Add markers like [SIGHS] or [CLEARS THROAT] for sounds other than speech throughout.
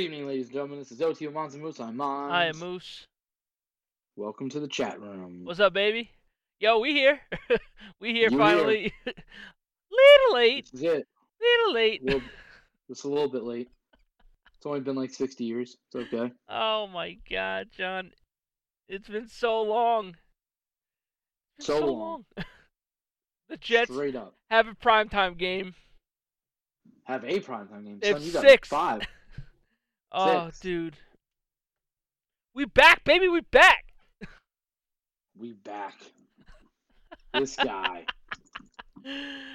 evening, ladies and gentlemen. This is OTO Mons and Moose. I'm Mons. I am Moose. Welcome to the chat room. What's up, baby? Yo, we here. [LAUGHS] we here You finally. [LAUGHS] little late. This is it. Little late. Well, [LAUGHS] it's a little bit late. It's only been like 60 years. It's okay. Oh my God, John. It's been so long. It's been So so long. the Jets Straight up. have a primetime game. Have a primetime game. It's Son, you got six. five. Oh, Six. dude. We back, baby. We back. We back. This guy. [LAUGHS]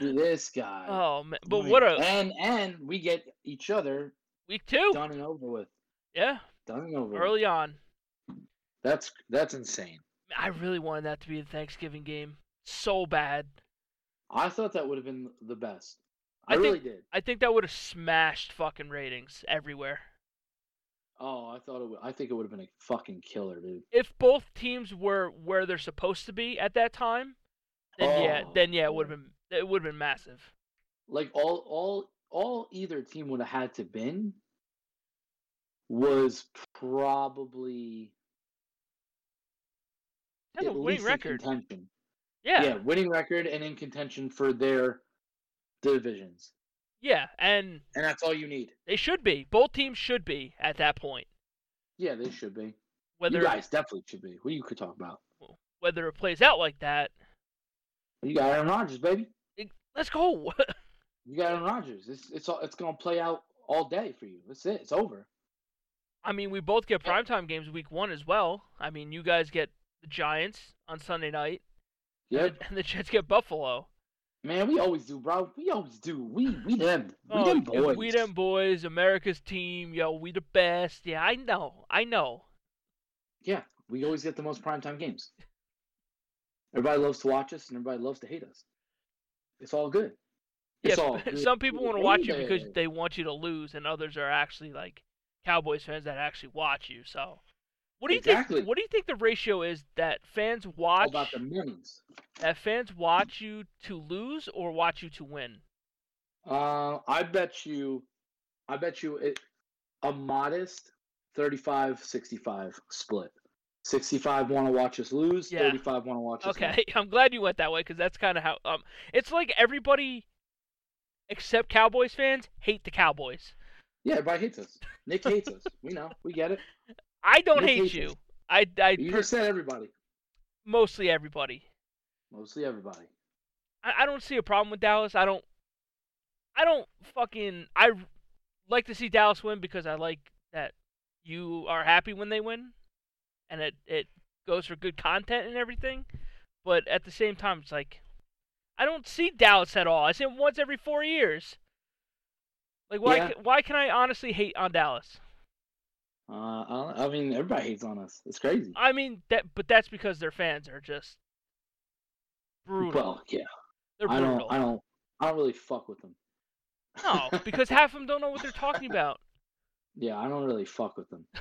This guy. Oh man, but what a And and we get each other week two. done and over with. Yeah, Done and over. with. early on. That's that's insane. I really wanted that to be the Thanksgiving game so bad. I thought that would have been the best. I, I think- really did. I think that would have smashed fucking ratings everywhere. Oh, I thought it would. I think it would have been a fucking killer, dude. If both teams were where they're supposed to be at that time, then yeah, Oh, then yeah, it would have been it would have been massive. like all all all either team would have had to been was probably at winning least in contention. Yeah, Yeah. yeah, winning record and in contention for their divisions, and and that's all you need. they should be. Both teams should be at that point. Yeah, they should be. Whether you guys definitely should be. What you could talk about? whether it plays out like that, You got Aaron Rodgers, baby. it- let's go. [LAUGHS] You got Aaron Rodgers. It's it's all, it's gonna play out all day for you. That's it. It's over. I mean, we both get primetime games week one as well. I mean, you guys get the Giants on Sunday night, and the- [LAUGHS] and the Jets get Buffalo. Man, we always do, bro. We always do. We we them. We Oh, them boys. We them boys, America's team. Yo, we the best. Yeah, I know. I know. Yeah, we always get the most primetime games. Everybody loves to watch us, and everybody loves to hate us. It's all good. It's yeah, all [LAUGHS] good. some people want to watch you because they want you to lose, and others are actually like Cowboys fans that actually watch you. So, what do you Exactly. think? What do you think the ratio is that fans watch about the millions. that fans watch you to lose or watch you to win? Uh, I bet you, I bet you it, a modest 35-65 split. 65 want to watch us lose. Yeah. 35 want to watch us win. Okay, [LAUGHS] I'm glad you went that way because that's kind of how um. It's like everybody except Cowboys fans hate the Cowboys. Yeah, everybody hates us. Nick hates us. [LAUGHS] We know. We get it. I don't Nick hate hates you. I I You per- just said everybody. mostly everybody. Mostly everybody. I, I don't see a problem with Dallas. I don't. I don't fucking. I like to see Dallas win because I like that you are happy when they win, and it it goes for good content and everything. But at the same time, it's like I don't see Dallas at all. I see them once every four years. Like why? Yeah. Why can I honestly hate on Dallas? Uh, I, I mean, everybody hates on us. It's crazy. I mean that, but that's because their fans are just brutal. Well, yeah. They're I brutal. don't. I don't. I don't really fuck with them. No, [LAUGHS] because half of them don't know what they're talking about. Yeah, I don't really fuck with them. [LAUGHS]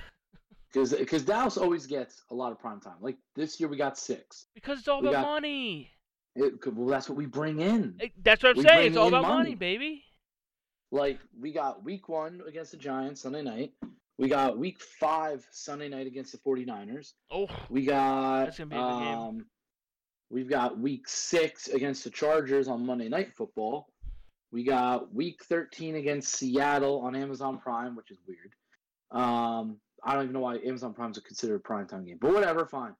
Because Dallas always gets a lot of prime time. Like this year, we got six. Because it's all We about got- money. It, well, that's what we bring in. Eh, That's what I'm We saying. It's all about money. money. baby. Like we got week one against the Giants Sunday night. We got week five Sunday night against the 49ers. Oh, We got That's gonna be a good game. um, we've got week six against the Chargers on Monday Night Football. We got week thirteen against Seattle on Amazon Prime, which is weird. Um, I don't even know why Amazon Prime's a considered a primetime game, but whatever, fine.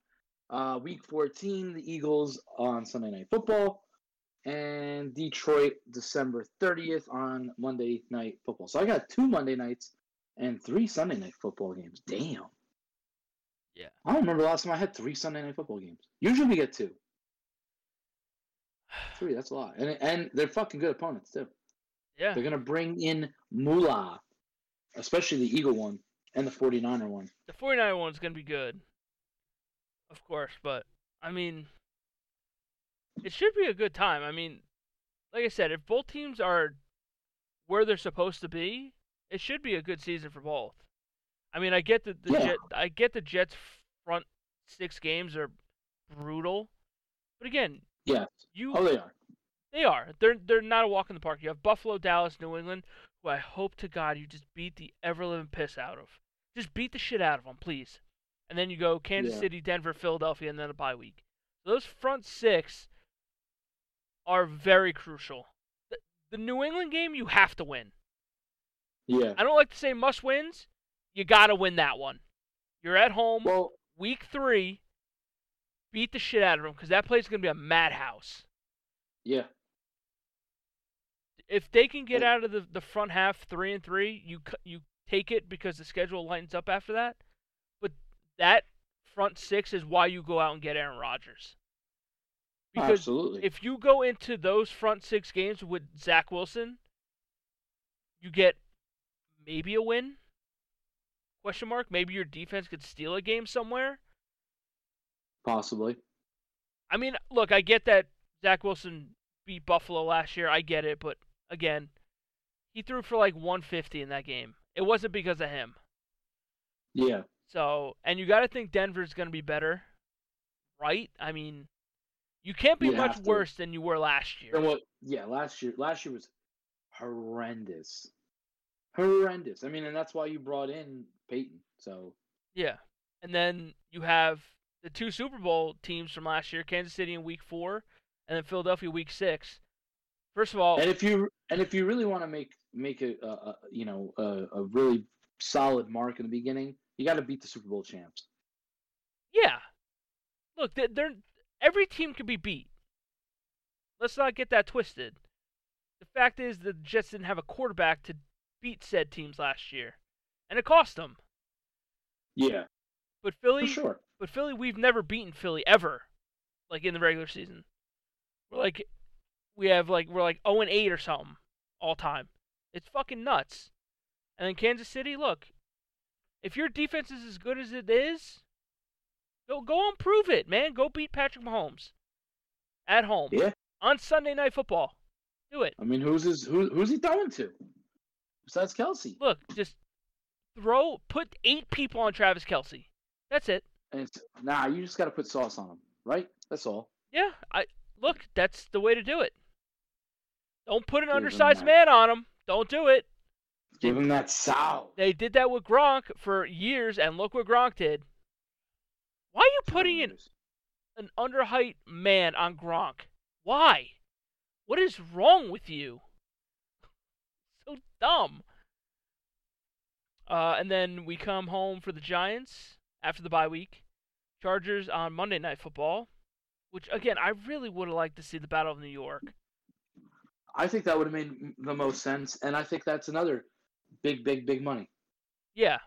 Uh, week fourteen, the Eagles on Sunday Night Football, and Detroit December thirtieth on Monday Night Football. So I got two Monday nights and three Sunday Night Football games. Damn. Yeah. I don't remember the last time I had three Sunday night football games. Usually we get two. [SIGHS] Three, that's a lot. And and they're fucking good opponents too. yeah. They're gonna bring in Moolah. Especially the Eagle one and the 49er one. The 49er one's gonna be good, of course. But I mean, it should be a good time. I mean, like I said, if both teams are where they're supposed to be, it should be a good season for both. I mean, I get that the Yeah. Jet, I get the Jets' front six games are brutal, but again, Yes. you Oh they are. They are. They're they're not a walk in the park. You have Buffalo, Dallas, New England, who I hope to God you just beat the ever living piss out of. Just beat the shit out of them, please. And then you go Kansas Yeah. City, Denver, Philadelphia, and then a bye week. Those front six are very crucial. The, the New England game you have to win. Yeah. I don't like to say must wins. You got to win that one. You're at home, Well, week three. Beat the shit out of them because that place is going to be a madhouse. yeah. If they can get out of the, the front half three and three, you you take it because the schedule lightens up after that. But that front six is why you go out and get Aaron Rodgers. Because Absolutely. if you go into those front six games with Zach Wilson, you get maybe a win. Question mark. Maybe your defense could steal a game somewhere. Possibly. I mean, look, I get that Zach Wilson beat Buffalo last year. I get it, but again, he threw for like 150 in that game. It wasn't because of him. Yeah. So, and you got to think Denver's going to be better, right? I mean, you can't be You much worse than you were last year. What? Yeah. Last year. Last year was horrendous. Horrendous. I mean, and that's why you brought in Payton. So Yeah. And then you have the two Super Bowl teams from last year, Kansas City in week 4 and then Philadelphia week 6. First of all, and if you and if you really want to make make a, a, a you know a, a really solid mark in the beginning, you got to beat the Super Bowl champs. yeah. Look, they- they're every team can be beat. Let's not get that twisted. The fact is the Jets didn't have a quarterback to beat said teams last year. And it cost them. Yeah, But Philly sure. But Philly, we've never beaten Philly ever, like in the regular season. We're like, we have like we're like zero and eight or something all time. It's fucking nuts. And then Kansas City, look, if your defense is as good as it is, go go and prove it, man. Go beat Patrick Mahomes at home Yeah. on Sunday Night Football. Do it. I mean, who's his who, who's he throwing to? Besides Kelce. Look, just throw, put eight people on Travis Kelce. That's it. And it's nah, you just got to put sauce on him, right? That's all. Yeah, I look. That's the way to do it. Don't put an Give undersized man on him. Don't do it. Give him that sow. They did that with Gronk for years, and look what Gronk did. Why are you putting an, an underheight man on Gronk? Why? What is wrong with you? So dumb. Uh, and then we come home for the Giants after the bye week. Chargers on Monday Night Football, which again I really would have liked to see the Battle of New York. I think that would have made the most sense, and I think that's another big, big, big money. Yeah.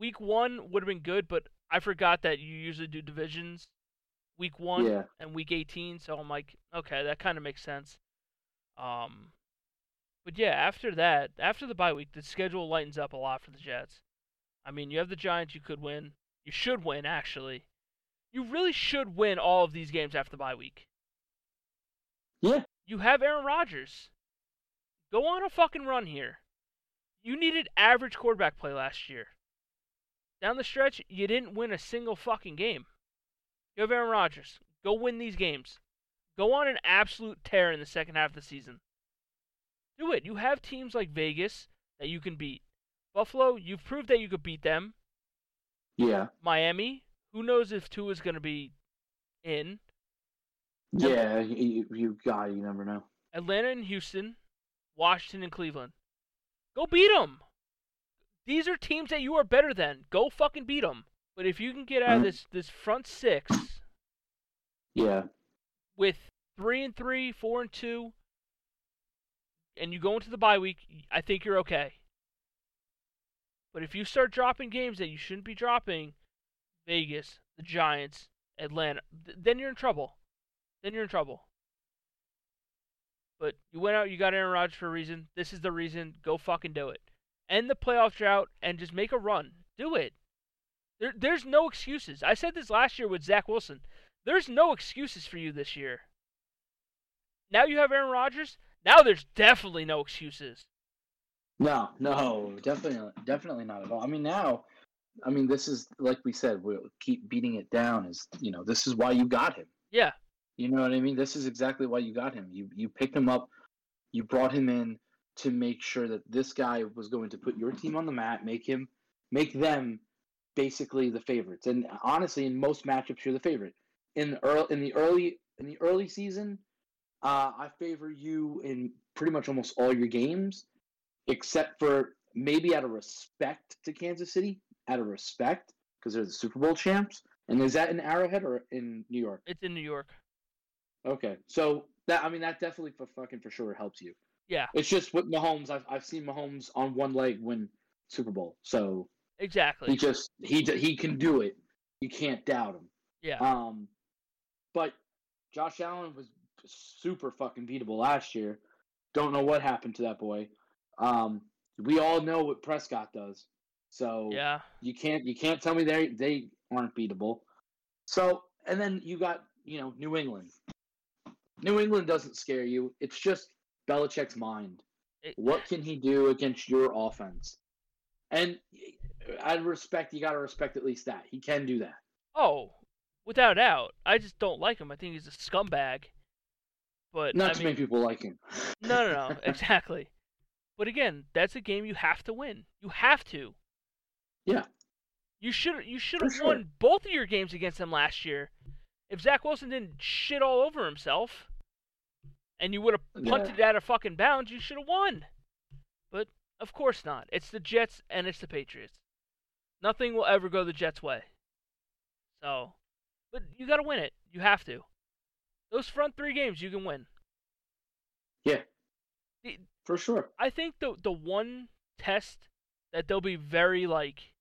Week one would have been good, but I forgot that you usually do divisions week one Yeah, and week 18, so I'm like, okay, that kind of makes sense. Um, but yeah, after that, after the bye week, the schedule lightens up a lot for the Jets. I mean, you have the Giants you could win. You should win, actually. You really should win all of these games after the bye week. yeah, You have Aaron Rodgers. Go on a fucking run here. You needed average quarterback play last year. Down the stretch, you didn't win a single fucking game. You have Aaron Rodgers. Go win these games. Go on an absolute tear in the second half of the season. Do it. You have teams like Vegas that you can beat. Buffalo, you've proved that you could beat them. yeah, Miami, who knows if two is going to be in. yeah. You, you got it. You never know. Atlanta and Houston, Washington and Cleveland. Go beat them. These are teams that you are better than. Go fucking beat them. But if you can get out of Mhm. this this front six Yeah, with three and three, four and two, and you go into the bye week, I think you're okay. But if you start dropping games that you shouldn't be dropping, Vegas, the Giants, Atlanta, th- then you're in trouble. Then you're in trouble. But you went out, you got Aaron Rodgers for a reason. This is the reason. Go fucking do it. End the playoff drought and just make a run. Do it. There, there's no excuses. I said this last year with Zach Wilson. There's no excuses for you this year. Now you have Aaron Rodgers. Now there's definitely no excuses. no, no, definitely, definitely not at all. I mean, now, I mean, this is like we said. We'll keep beating it down. Is you know, this is why you got him. Yeah. You know what I mean? This is exactly why you got him. You you picked him up, you brought him in to make sure that this guy was going to put your team on the mat, make him make them basically the favorites. And honestly, in most matchups, you're the favorite. In the early in the early in the early season, uh, I favor you in pretty much almost all your games, except for maybe out of respect to Kansas City, out of respect because they're the Super Bowl champs. And is that in Arrowhead or in New York? It's in New York. Okay, so that I mean that definitely for fucking for sure helps you. Yeah. It's just with Mahomes, I've I've seen Mahomes on one leg win Super Bowl, so Exactly. he just he he can do it. You can't doubt him. yeah. Um, but Josh Allen was super fucking beatable last year. Don't know what happened to that boy. Um, we all know what Prescott does, so yeah. you can't you can't tell me they they aren't beatable. So and then you got you know New England. New England doesn't scare you. It's just Belichick's mind. It- What can he do against your offense? And I respect you got to respect at least that he can do that. Oh, without doubt. I just don't like him. I think he's a scumbag. But Not I too mean, many people like him. [LAUGHS] No, no, no. [LAUGHS] exactly. But again, that's a game you have to win. You have to. Yeah. You should you should have sure. won both of your games against them last year. If Zach Wilson didn't shit all over himself, and you would have punted it out of fucking bounds, you should have won. But of course not. It's the Jets and it's the Patriots. Nothing will ever go the Jets' way. So, but you got to win it. You have to. Those front three games you can win. Yeah. The- For sure. I think the the one test that they'll be very like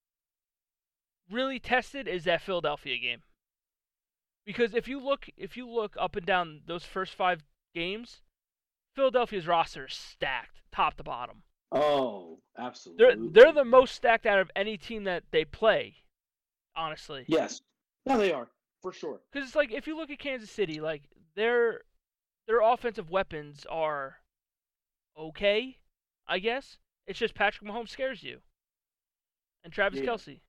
really tested is that Philadelphia game. Because if you look if you look up and down those first 5 games, Philadelphia's roster is stacked top to bottom. Oh, absolutely. They're they're the most stacked out of any team that they play, honestly. yes. No, they are for sure. Cuz it's like if you look at Kansas City, like their their offensive weapons are okay, I guess. It's just Patrick Mahomes scares you. And Travis Yeah. Kelce.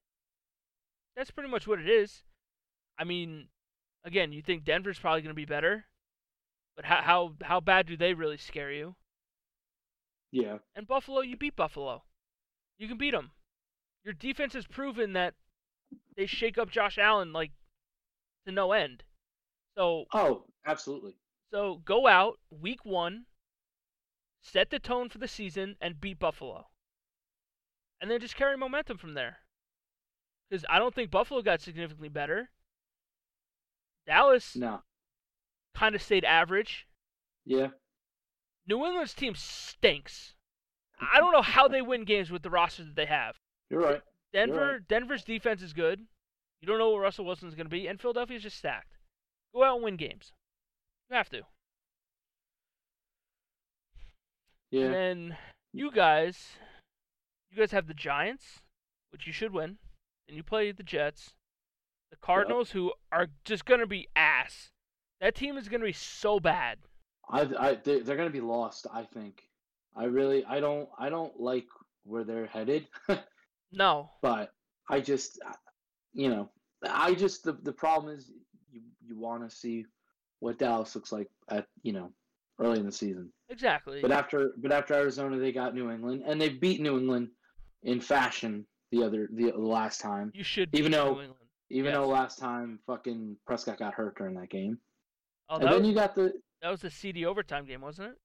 That's pretty much what it is. I mean, again, you think Denver's probably going to be better, but how how how bad do they really scare you? Yeah. And Buffalo, you beat Buffalo. You can beat them. Your defense has proven that they shake up Josh Allen like to no end. So Oh, absolutely. so go out week one, set the tone for the season, and beat Buffalo. And then just carry momentum from there. Because I don't think Buffalo got significantly better. Dallas No. kind of stayed average. Yeah. New England's team stinks. I don't know how they win games with the roster that they have. You're right. Denver, right. Denver's defense is good. You don't know what Russell Wilson's going to be, and Philadelphia's just stacked. Go out and win games. You have to. Yeah. And then you guys, you guys have the Giants, which you should win. Then you play the Jets, the Cardinals, who are just gonna be ass. That team is gonna be so bad. I, I, they, they're gonna be lost. I think. I really, I don't, I don't like where they're headed. [LAUGHS] No, but I just, you know, I just the the problem is you you want to see what Dallas looks like at you know early in the season. exactly. But after but after Arizona, they got New England, and they beat New England in fashion the other the last time. you should even though- New England. Even Yes. though last time fucking Prescott got hurt during that game, Oh, and then was, you got the that was the CD overtime game, wasn't it?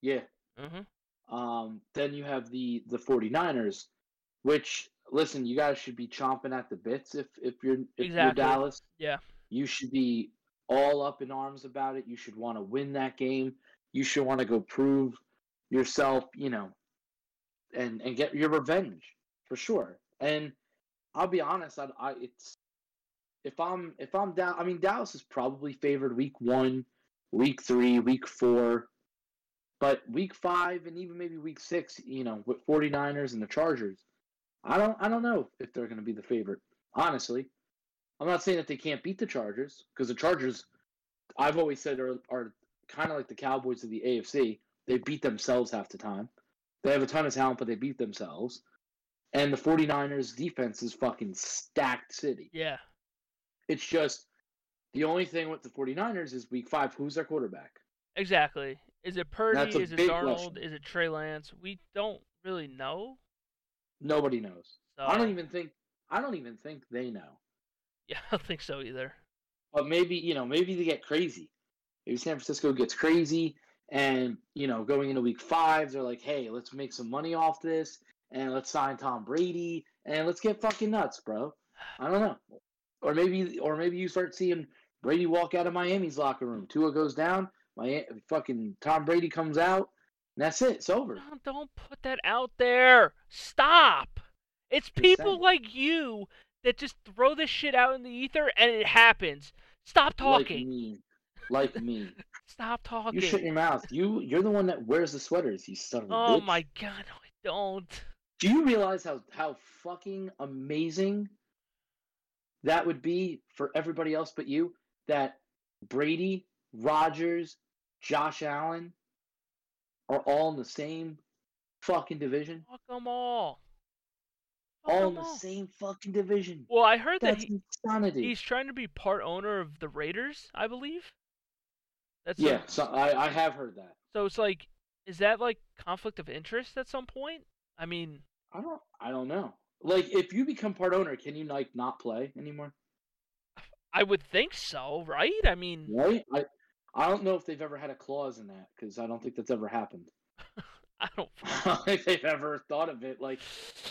yeah. Mm-hmm. Um, then you have the the 49ers, which listen, you guys should be chomping at the bits if if you're if you're Dallas. Yeah. You should be all up in arms about it. You should want to win that game. You should want to go prove yourself, you know, and and get your revenge for sure. And I'll be honest, I, I it's if I'm if I'm down, I mean Dallas is probably favored week one, week three, week four. But week five and even maybe week six, you know, with 49ers and the Chargers, I don't I don't know if they're gonna be the favorite. Honestly. I'm not saying that they can't beat the Chargers, because the Chargers I've always said are are kind of like the Cowboys of the AFC. They beat themselves half the time. They have a ton of talent, but they beat themselves. And the 49ers defense is fucking stacked city. Yeah. It's just the only thing with the 49ers is week five, who's their quarterback? Exactly. Is it Purdy? Is it Darnold? question. Is it Trey Lance? We don't really know. Nobody knows. So I don't even think I don't even think they know. Yeah, [LAUGHS] I don't think so either. But maybe you know, maybe they get crazy. Maybe San Francisco gets crazy, and you know, going into Week Five, they're like, "Hey, let's make some money off this, and let's sign Tom Brady, and let's get fucking nuts, bro." I don't know. Or maybe, or maybe you start seeing Brady walk out of Miami's locker room. Tua goes down. My fucking Tom Brady comes out. And that's it. It's over. Don't, don't put that out there. Stop. It's Just people saying. like you that just throw this shit out in the ether and it happens. Stop talking. Like me, like me. [LAUGHS] Stop talking. You shut your mouth. You, you're the one that wears the sweaters. You son of a oh bitch. my god, no, I don't. Do you realize how how fucking amazing that would be for everybody else but you? That Brady, Rodgers, Josh Allen are all in the same fucking division. Fuck them all. Fuck All 'em in the all. same fucking division. Well, I heard that he, insanity. he's trying to be part owner of the Raiders, I believe. That's yeah, so, so I, I have heard that. so it's like, is that like conflict of interest at some point? I mean, I don't I don't know. Like if you become part owner, can you like not play anymore? I would think so, right? I mean, Right? I I don't know if they've ever had a clause in that because I don't think that's ever happened. [LAUGHS] I don't. Think they've ever thought of it like,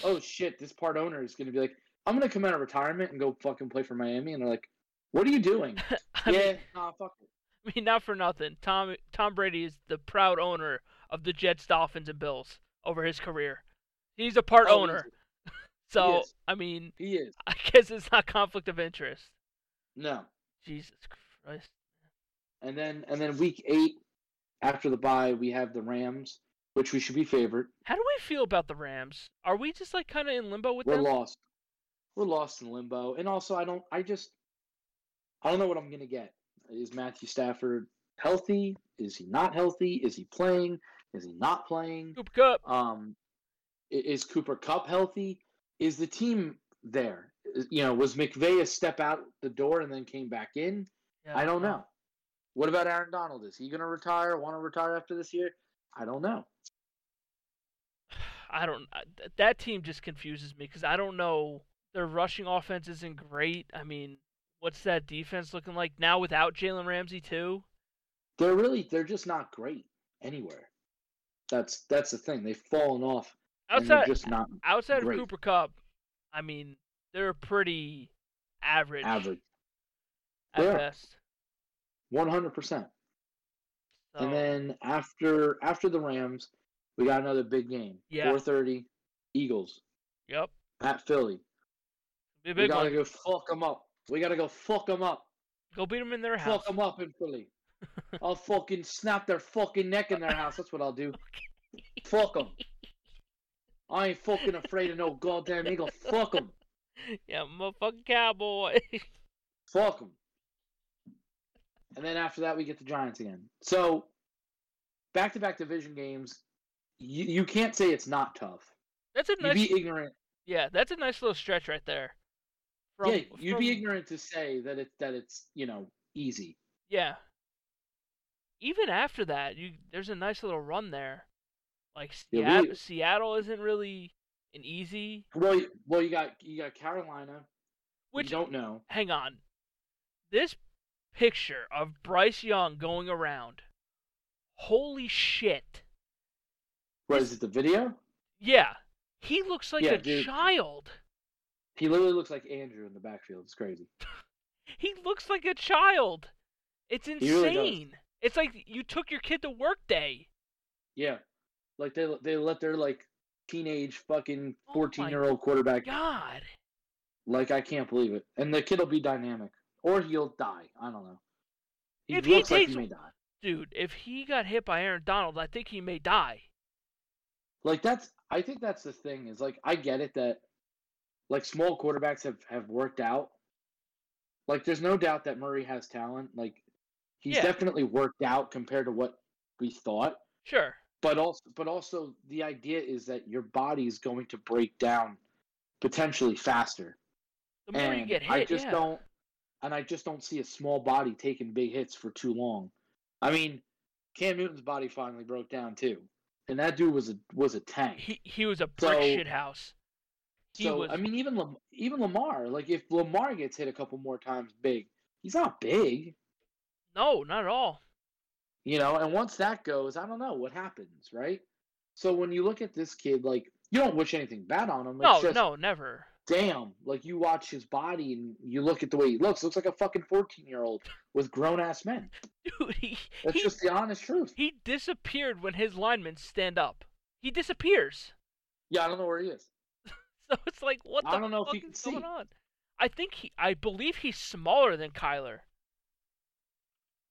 oh shit, this part owner is gonna be like, I'm gonna come out of retirement and go fucking play for Miami, and they're like, what are you doing? [LAUGHS] Yeah, mean, nah, fuck it. I mean, not for nothing. Tom Tom Brady is the proud owner of the Jets, Dolphins, and Bills over his career. He's a part Oh, owner. [LAUGHS] So. I mean, He is. I guess it's not conflict of interest. No. Jesus Christ. And then and then week eight, after the bye, we have the Rams, which we should be favored. How do we feel about the Rams? Are we just like kind of in limbo with We're them? lost. We're lost in limbo. And also I don't I just I don't know what I'm gonna get. Is Matthew Stafford healthy? Is he not healthy? Is he playing? Is he not playing? Cooper Kupp. Um, is Cooper Kupp healthy? Is the team there? You know, was McVay a step out the door and then came back in? Yeah, I don't know. What about Aaron Donald? Is he going to retire? Want to retire after this year? I don't know. [SIGHS] I don't. That team just confuses me because I don't know. Their rushing offense isn't great. I mean, what's that defense looking like now without Jalen Ramsey too? They're really they're just not great anywhere. That's that's the thing. They've fallen off Outside just not outside great. of Cooper Kupp, I mean, they're pretty average, average. at are. best. One hundred percent. So, And then after after the Rams, we got another big game. Yeah. Four thirty, Eagles yep, at Philly. We gotta one. go fuck them up. We gotta go fuck them up. Go beat them in their house. Fuck them up in Philly. [LAUGHS] I'll fucking snap their fucking neck in their house. That's what I'll do. [LAUGHS] Fuck them. I ain't fucking afraid of no goddamn eagle. Fuck them. [LAUGHS] yeah, motherfucking cowboy. Fuck them. And then after that, we get the Giants again. So, back to back division games. You, you can't say it's not tough. that's a nice. You'd be ignorant. yeah, that's a nice little stretch right there. From, yeah, you'd be ignorant to say that it that it's you know easy. Yeah. Even after that, you there's a nice little run there. Like Yeah, Seattle, we- Seattle isn't really an easy. Well, well, you got you got Carolina, which Which you don't know. hang on, this picture of Bryce Young going around. Holy shit! What is it? The video? Yeah, he looks like Yeah, a dude. child. He literally looks like Andrew in the backfield. It's crazy. [LAUGHS] He looks like a child. It's insane. really it's like you took your kid to work day. Yeah, like they they let their like teenage fucking Oh fourteen year old quarterback. God. Like I can't believe it. And the kid will be dynamic, or he'll die. I don't know. He If he looks like he may die. Dude, if he got hit by Aaron Donald, I think he may die. Like that's I think that's the thing is like I get it that like small quarterbacks have have worked out. Like there's no doubt that Murray has talent. Like he's Yeah. definitely worked out compared to what we thought. Sure. But also but also the idea is that your body is going to break down potentially faster. The more you get hit, I just yeah. don't and I just don't see a small body taking big hits for too long. I mean, Cam Newton's body finally broke down too, and that dude was a was a tank. He he was a brick So- shit house. He so was I mean, even Lam- even Lamar, like if Lamar gets hit a couple more times big, he's not big, no, not at all. you know. And once that goes, I don't know what happens, right? So when you look at this kid, like you don't wish anything bad on him. No, just, no, never. Damn, like you watch his body and you look at the way he looks, looks like a fucking 14 year old with grown ass men. Dude, he That's he, just the honest truth. he disappeared when his linemen stand up. He disappears. Yeah, I don't know where he is. [LAUGHS] So it's like, what the I don't know if fuck he can is going on? I think he, I believe he's smaller than Kyler.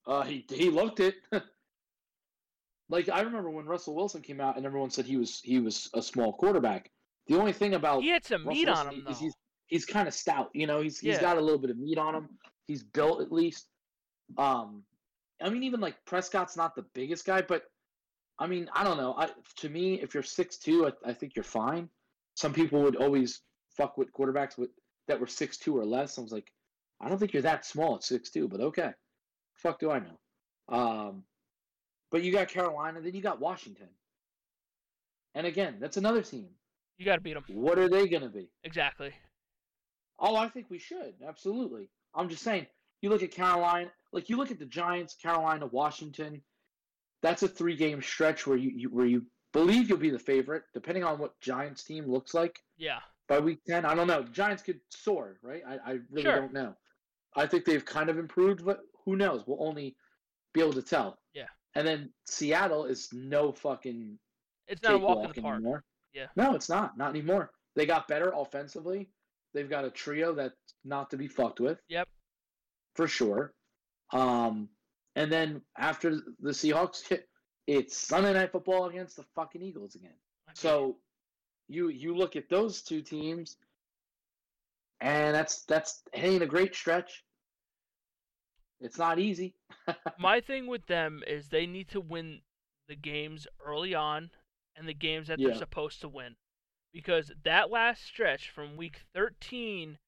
Uh, he he looked it. [LAUGHS] like I remember when Russell Wilson came out and everyone said he was he was a small quarterback. The only thing about He had some Russell meat on him though. he's he's kind of stout. You know, he's he's Yeah. got a little bit of meat on him. He's built at least. Um, I mean, even like Prescott's not the biggest guy, but I mean, I don't know. I to me, if you're six two, I, I think you're fine. Some people would always fuck with quarterbacks with that were six two or less. I was like, I don't think you're that small at six two, but okay. Fuck do I know? Um, but you got Carolina, then you got Washington, and again, that's another team. You got to beat them. What are they gonna be? Exactly. Oh, I think we should. Absolutely. I'm just saying, you look at Carolina, like you look at the Giants, Carolina, Washington. That's a three game stretch where you, you where you believe you'll be the favorite, depending on what Giants team looks like Yeah. by week ten. I don't know. The Giants could soar, right? I, I really Sure. don't know. I think they've kind of improved, but who knows? We'll only be able to tell. Yeah. And then Seattle is no fucking It's not a walk in the park. anymore. Yeah. No, it's not. Not anymore. They got better offensively. They've got a trio that's not to be fucked with. Yep. For sure. Um, and then after the Seahawks hit, it's Sunday night football against the fucking Eagles again. Mean, So you you look at those two teams, and that's that's it ain't a great stretch. It's not easy. [LAUGHS] my thing with them is they need to win the games early on and the games that they're supposed to win. Because that last stretch from week 13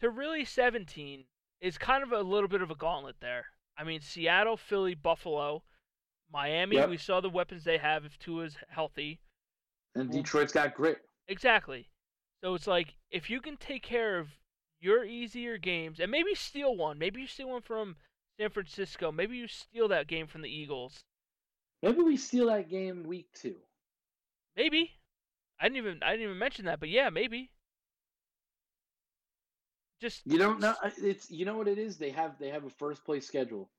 to really 17 is kind of a little bit of a gauntlet there. I mean, Seattle, Philly, Buffalo, Miami, Yep. we saw the weapons they have if Tua's healthy. And Detroit's got grit. Exactly. So it's like if you can take care of your easier games and maybe steal one, maybe you steal one from San Francisco, maybe you steal that game from the Eagles. Maybe we steal that game week two. Maybe. I didn't even I didn't even mention that, but yeah, maybe. Just You don't know. It's you know what it is. They have they have a first place schedule.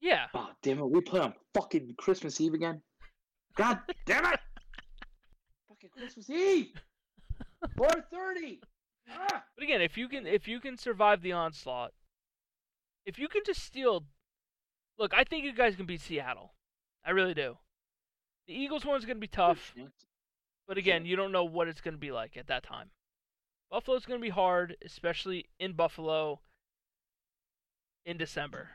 yeah. Oh damn it! We play on fucking Christmas Eve again. God damn it! [LAUGHS] fucking Christmas Eve. Four thirty. Ah! But again, if you can if you can survive the onslaught, if you can just steal Look, I think you guys can beat Seattle. I really do. The Eagles one's going to be tough. But again, you don't know what it's going to be like at that time. Buffalo's going to be hard, especially in Buffalo in December.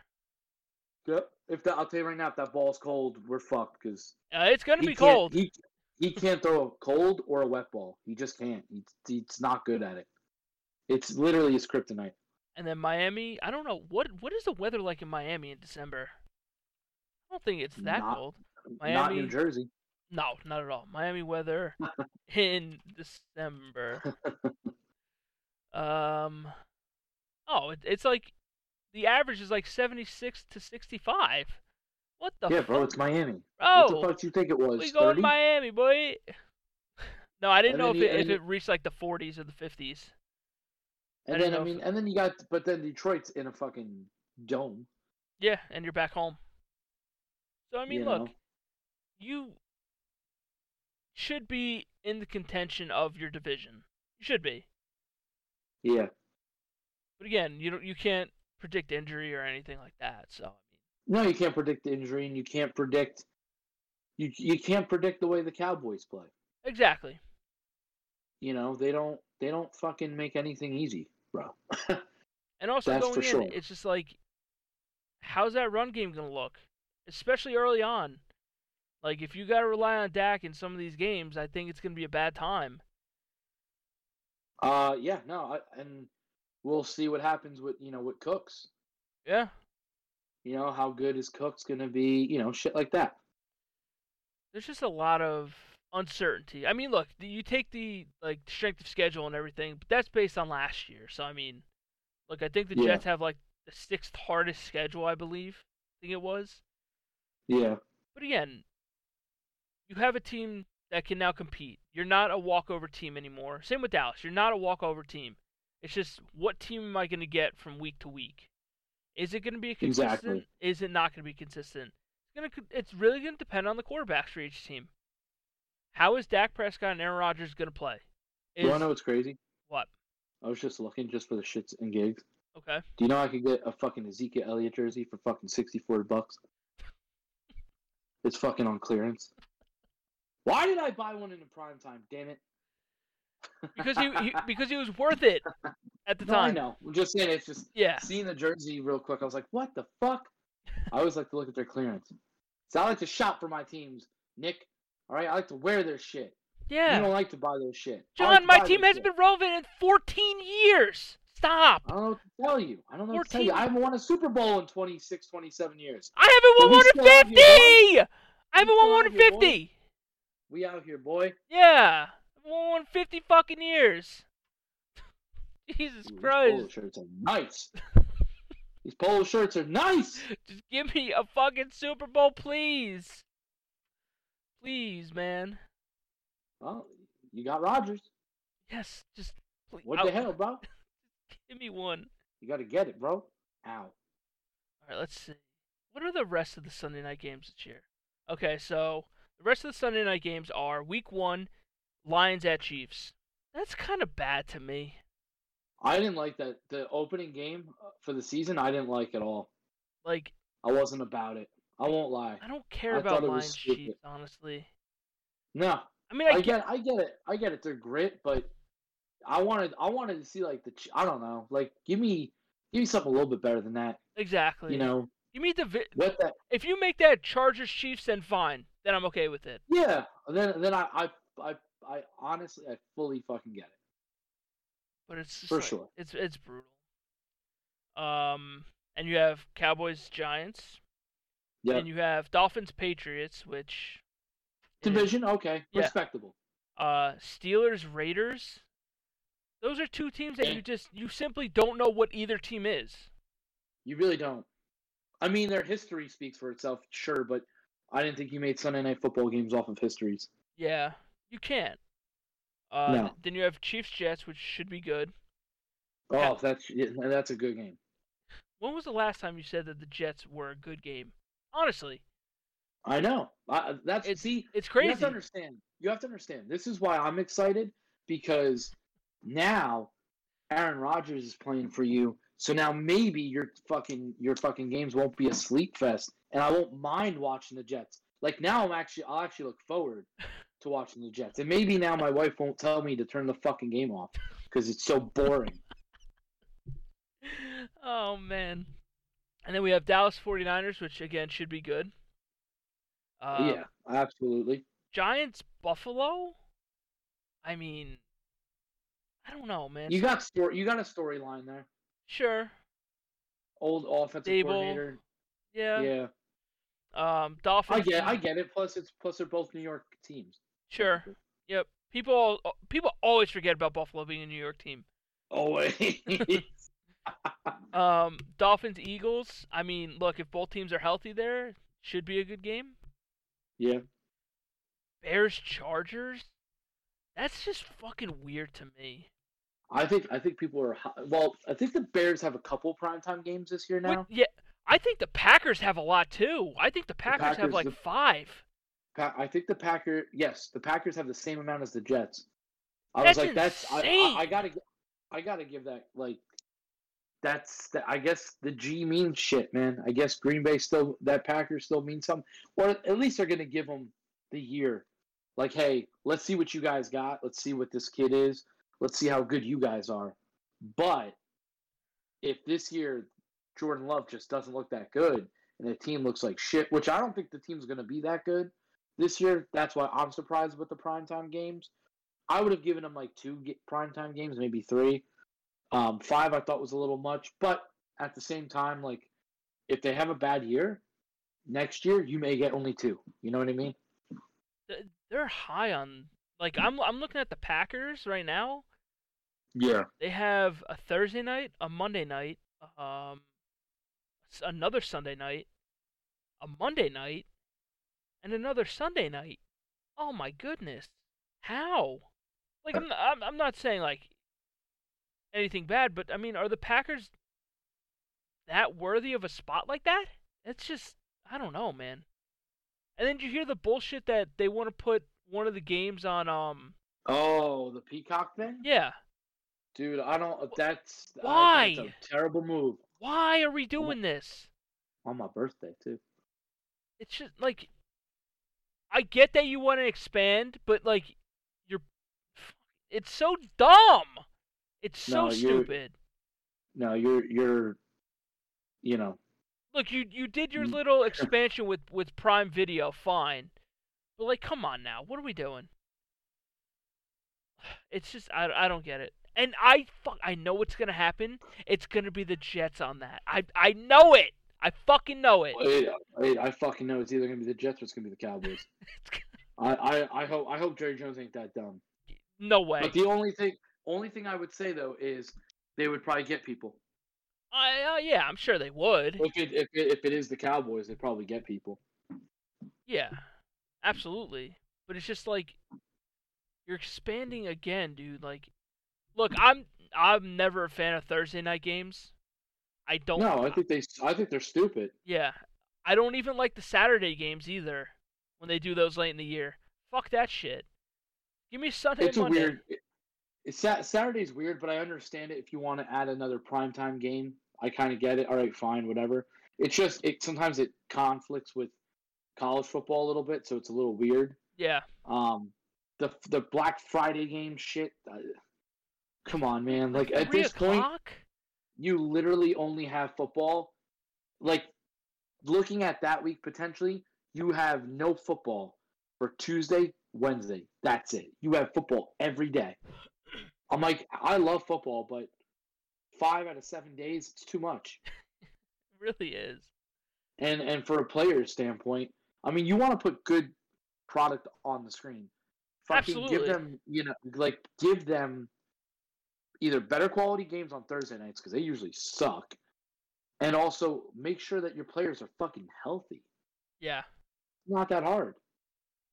Yep. If that, I'll tell you right now, if that ball's cold, we're fucked because Uh, it's going to be cold. He, he can't throw a cold or a wet ball. He just can't. He's, he's not good at it. It's literally his kryptonite. And then Miami, I don't know what what is the weather like in Miami in December. I don't think it's that Not- cold. Not New Jersey. No, not at all. Miami weather [LAUGHS] in December. Um, oh, it, it's like the average is like seventy six to sixty five. What the yeah, fuck, bro, it's Miami. bro? What the fuck do you think it was? we going 30? Miami, boy. [LAUGHS] No, I didn't And know if you- it, if it reached like the forties or the fifties. And then I if- mean, and then you got, but then Detroit's in a fucking dome. Yeah, and you're back home. So I mean, you look, know? You should be in the contention of your division. You should be. Yeah. But again, you don't you can't predict injury or anything like that. So I mean, No, you can't predict injury, and you can't predict. You you can't predict the way the Cowboys play. exactly. You know they don't they don't fucking make anything easy, bro. [LAUGHS] And also That's going for in, sure. it's just like, how's that run game gonna look, especially early on? Like if you got to rely on Dak in some of these games, I think it's gonna be a bad time. uh, yeah, no, I, and we'll see what happens with you know with Cooks. Yeah, You know, how good is Cook's going to be? You know, shit like that. There's just a lot of uncertainty. I mean, look, you take the like strength of schedule and everything, but that's based on last year. So I mean, look, I think the Yeah. Jets have like the sixth hardest schedule, I believe. I think it was. Yeah. But again, you have a team that can now compete. You're not a walkover team anymore. Same with Dallas. You're not a walkover team. It's just what team am I going to get from week to week? Is it going to be consistent? Exactly. Is it not going to be consistent? It's going to. It's really going to depend on the quarterbacks for each team. How is Dak Prescott and Aaron Rodgers going to play? Is, you want to know what's crazy? what? I was just looking just for the shits and gigs. Okay. Do you know I could get a fucking Ezekiel Elliott jersey for fucking 64 bucks? [LAUGHS] It's fucking on clearance. Why did I buy one in the prime time? Damn it. Because he, he [LAUGHS] because he was worth it at the No, I time. know. I'm just saying, it's just Yeah. seeing the jersey real quick. I was like, what the fuck? I always like to look at their clearance. So I like to shop for my teams, Nick. All right, I like to wear their shit. Yeah. You don't like to buy their shit. John, like my team their has shit. been relevant in 14 years. Stop. I don't know what to tell you. I don't know what to tell you. I haven't won a Super Bowl in 26, 27 years. I haven't won more than 50. I haven't won still more out than here, 50. We out here, boy. Yeah. Won 50 fucking years. [LAUGHS] Jesus Ooh, these polo shirts are nice. these polo shirts are nice. [LAUGHS] Just give me a fucking Super Bowl, please. Please, man. Well, you got Rodgers. Yes, just please. What I'll- the hell, bro? [LAUGHS] Give me one. You got to get it, bro. Ow. All right, let's see. What are the rest of the Sunday night games this year? Okay, so the rest of the Sunday night games are Week One, Lions at Chiefs. That's kind of bad to me. I didn't like that. The opening game uh, for the season, I didn't like at all. Like, I wasn't about it. I won't lie. I don't care I about thought it was Lions. Chiefs, honestly. No, I mean, I, I get, get, I get it, I get it. They're grit, but I wanted, I wanted to see like the, I don't know, like give me, give me something a little bit better than that. exactly. You know, you mean the what that? if you make that Chargers Chiefs, then fine. Then I'm okay with it. Yeah. Then, then I, I, I, I honestly, I fully fucking get it. But it's For like- sure. It's it's brutal. Um, and you have Cowboys Giants, Yeah. and you have Dolphins Patriots, which is- Division, okay, Yeah. respectable. uh Steelers Raiders. Those are two teams that Yeah. you just you simply don't know what either team is. You really don't. I mean, their history speaks for itself, sure, but I didn't think you made Sunday night football games off of histories. Yeah, you can't. Uh, No. Then you have Chiefs Jets, which should be good. Oh, Yeah. that's yeah, that's a good game. When was the last time you said that the Jets were a good game? Honestly, I know. I, that's It's see. it's crazy. You have to understand. You have to understand. This is why I'm excited because now Aaron Rodgers is playing for you. So now maybe your fucking your fucking games won't be a sleep fest, and I won't mind watching the Jets. Like now, I'm actually I'll actually look forward [LAUGHS] to watching the Jets, and maybe now my wife won't tell me to turn the fucking game off because it's so boring. [LAUGHS] oh man. And then we have Dallas 49ers, which again should be good. Uh, yeah, absolutely. Giants Buffalo. I mean, I don't know, man. You got story. You got a storyline there. sure. Old offensive Daboll. coordinator. Yeah. Yeah, Um, Dolphins. I get. I get it. Plus, it's plus they're both New York teams. Sure. Yep. People people always forget about Buffalo being a New York team. Always. [LAUGHS] [LAUGHS] Um, Dolphins Eagles. I mean, look, if both teams are healthy, there should be a good game. yeah. Bears Chargers. That's just fucking weird to me. I think I think people are well. I think the Bears have a couple primetime games this year What- now. yeah, I think the Packers have a lot too. I think the Packers, have Packers, like the- five. Pa- I think the Packer. Yes, the Packers have the same amount as the Jets. I That's was like, that's I. I, I gotta I gotta give that like that's the, I guess the G means shit, man. I guess Green Bay still that Packers still means something, or at least they're gonna give them the year. Like, hey, let's see what you guys got. Let's see what this kid is. Let's see how good you guys are. But if this year Jordan Love just doesn't look that good and the team looks like shit, which I don't think the team's going to be that good this year, that's why I'm surprised with the primetime games. I would have given them like two ge- primetime games, maybe three. Um, five I thought was a little much, but at the same time, like if they have a bad year, next year you may get only two. You know what I mean? They're high on like I'm I'm looking at the Packers right now. Yeah. They have a Thursday night, a Monday night, um, another Sunday night, a Monday night, and another Sunday night. Oh my goodness, how? Like I'm not, I'm, I'm not saying like anything bad, but I mean, are the Packers that worthy of a spot like that? It's just I don't know, man. And then you hear the bullshit that they want to put one of the games on um Oh, the peacock thing, yeah. dude. I don't. That's Why? that's a terrible move Why are we doing this? on my birthday too. it's just like I get that you want to expand, but like you're it's so dumb. It's so No, stupid. No, you're you're, you know, Look, you you did your Mm. little expansion with with Prime Video, fine. But like come on now. What are we doing? [SIGHS] It's just I I don't get it. And I fuck I know what's going to happen. It's going to be the Jets on that. I I know it. I fucking know it. I, I, I fucking know it's either gonna be the Jets or it's gonna be the Cowboys. [LAUGHS] I, I, I hope I hope Jerry Jones ain't that dumb. No way. But the only thing only thing I would say though is they would probably get people. I uh, yeah, I'm sure they would. If it if it, if it is the Cowboys, they probably get people. Yeah, absolutely. But it's just like you're expanding again, dude. Like, look, I'm I'm never a fan of Thursday night games. I don't. No, I think they I think they're stupid. Yeah, I don't even like the Saturday games either. When they do those late in the year, fuck that shit. Give me Sunday, It's a Monday. weird. It, it's Saturday's weird, but I understand it. If you want to add another primetime game, I kind of get it. All right, fine, whatever. It's just it sometimes it conflicts with college football a little bit, so it's a little weird. Yeah, Um, the the Black Friday game shit. Come on, man! Like at this point, you literally only have football. Like looking at that week potentially, you have no football for Tuesday, Wednesday. That's it. You have football every day. I'm like, I love football, but five out of seven days, it's too much. [LAUGHS] It really is. And and for a player's standpoint, I mean, you want to put good product on the screen. Fucking Absolutely. give them, you know, like give them either better quality games on Thursday nights because they usually suck, and also make sure that your players are fucking healthy. Yeah. Not that hard.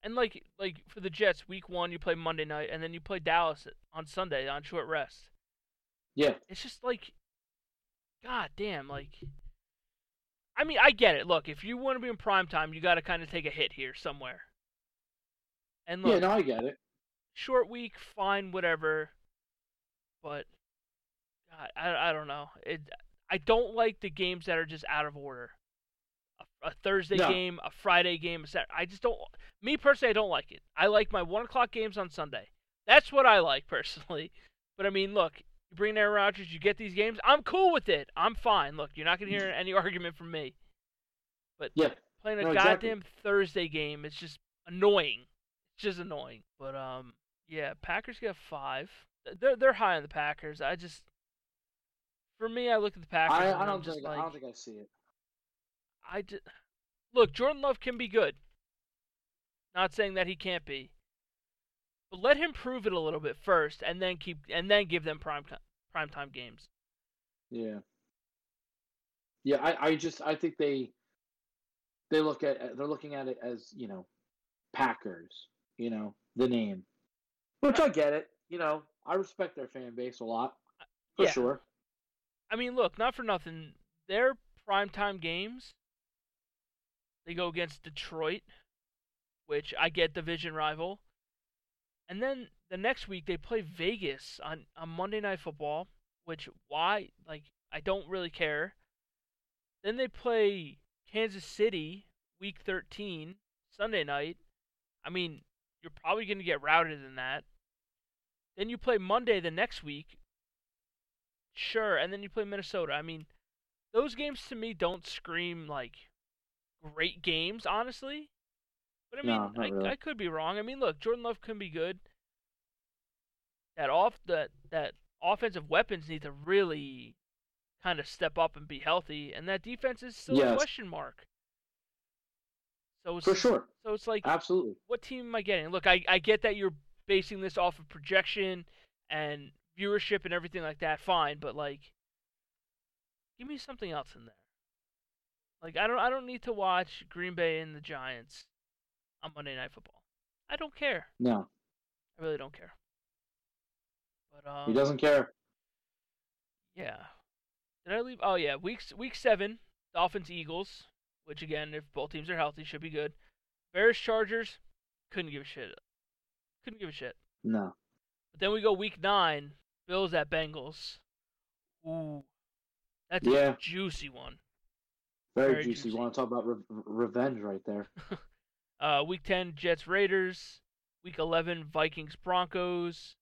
And like like for the Jets, week one you play Monday night, and then you play Dallas on Sunday on short rest. Yeah, It's just like, god damn, like. I mean, I get it. Look, if you want to be in prime time, you got to kind of take a hit here somewhere. And look, yeah, no, I get it. short week, fine, whatever. But, God, I, I don't know. It, I don't like the games that are just out of order. A, a Thursday No. game, a Friday game, a Saturday. I just don't. Me personally, I don't like it. I like my one o'clock games on Sunday. That's what I like [LAUGHS] personally. But I mean, look, you bring in Aaron Rodgers, you get these games. I'm cool with it. I'm fine. Look, you're not gonna hear any [LAUGHS] argument from me. But Yeah, playing a No, exactly. goddamn Thursday game is just annoying. It's just annoying. But um, yeah, Packers get five. They're they're high on the Packers. I just, for me, I look at the Packers. I, I don't just think like, I don't think I see it. I just look. Jordan Love can be good. Not saying that he can't be, but let him prove it a little bit first, and then keep and then give them prime prime time games. Yeah. Yeah, I, I just I think they they look at they're looking at it as, you know, Packers, you know, the name. Which I get it. You know, I respect their fan base a lot. For Yeah. sure. I mean, look, not for nothing. Their primetime games, they go against Detroit, which I get division rival. And then the next week they play Vegas on, on Monday Night Football, which why like I don't really care. Then they play Kansas City week 13 Sunday night. I mean, you're probably going to get routed in that. Then you play Monday the next week. Sure, and then you play Minnesota. I mean, those games to me don't scream like great games, honestly. But I mean, No, I, really. I could be wrong. I mean, look, Jordan Love can be good. That off that that offensive weapons need to really kind of step up and be healthy, and that defense is still a question mark. So it's For sure. so it's like Absolutely. what team am I getting? Look, I, I get that you're basing this off of projection and viewership and everything like that. Fine, but like, give me something else in there. Like, I don't I don't need to watch Green Bay and the Giants on Monday Night Football. I don't care. No, I really don't care. But um, he doesn't care. yeah. Did I leave? Oh yeah, week week seven, Dolphins Eagles, which again, if both teams are healthy, should be good. Bears Chargers, couldn't give a shit. Couldn't give a shit. No. But then we go week nine, Bills at Bengals. Ooh, that's Yeah. a juicy one. Very, Very juicy. juicy. Want to talk about re- revenge right there? [LAUGHS] Uh, week ten, Jets Raiders. Week eleven, Vikings Broncos.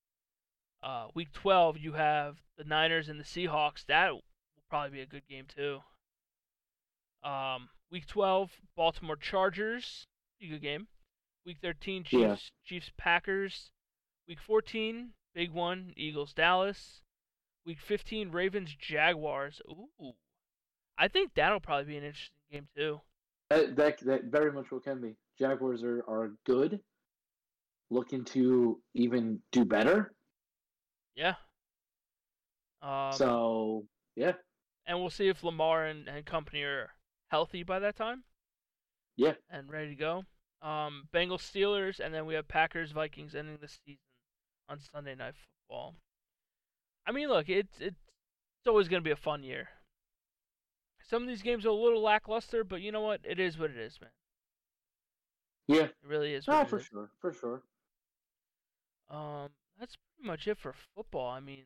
Uh, week twelve, you have the Niners and the Seahawks. That will probably be a good game too. Um, week twelve, Baltimore Chargers. A good game. Week thirteen, Chiefs Yeah. Chiefs Packers. Week fourteen, big one, Eagles Dallas. Week fifteen, Ravens Jaguars. Ooh, I think that'll probably be an interesting game too. That, that that very much what can be. Jaguars are are good. Looking to even do better. Yeah. Um, so yeah, and we'll see if Lamar and, and company are healthy by that time yeah. and ready to go. Um, Bengals Steelers, and then we have Packers Vikings ending the season on Sunday Night Football. I mean, look, it's it's it's always going to be a fun year. Some of these games are a little lackluster, but you know what? It is what it is, man. Yeah. It really is. It for is. sure, for sure. Um, that's pretty much it for football. I mean,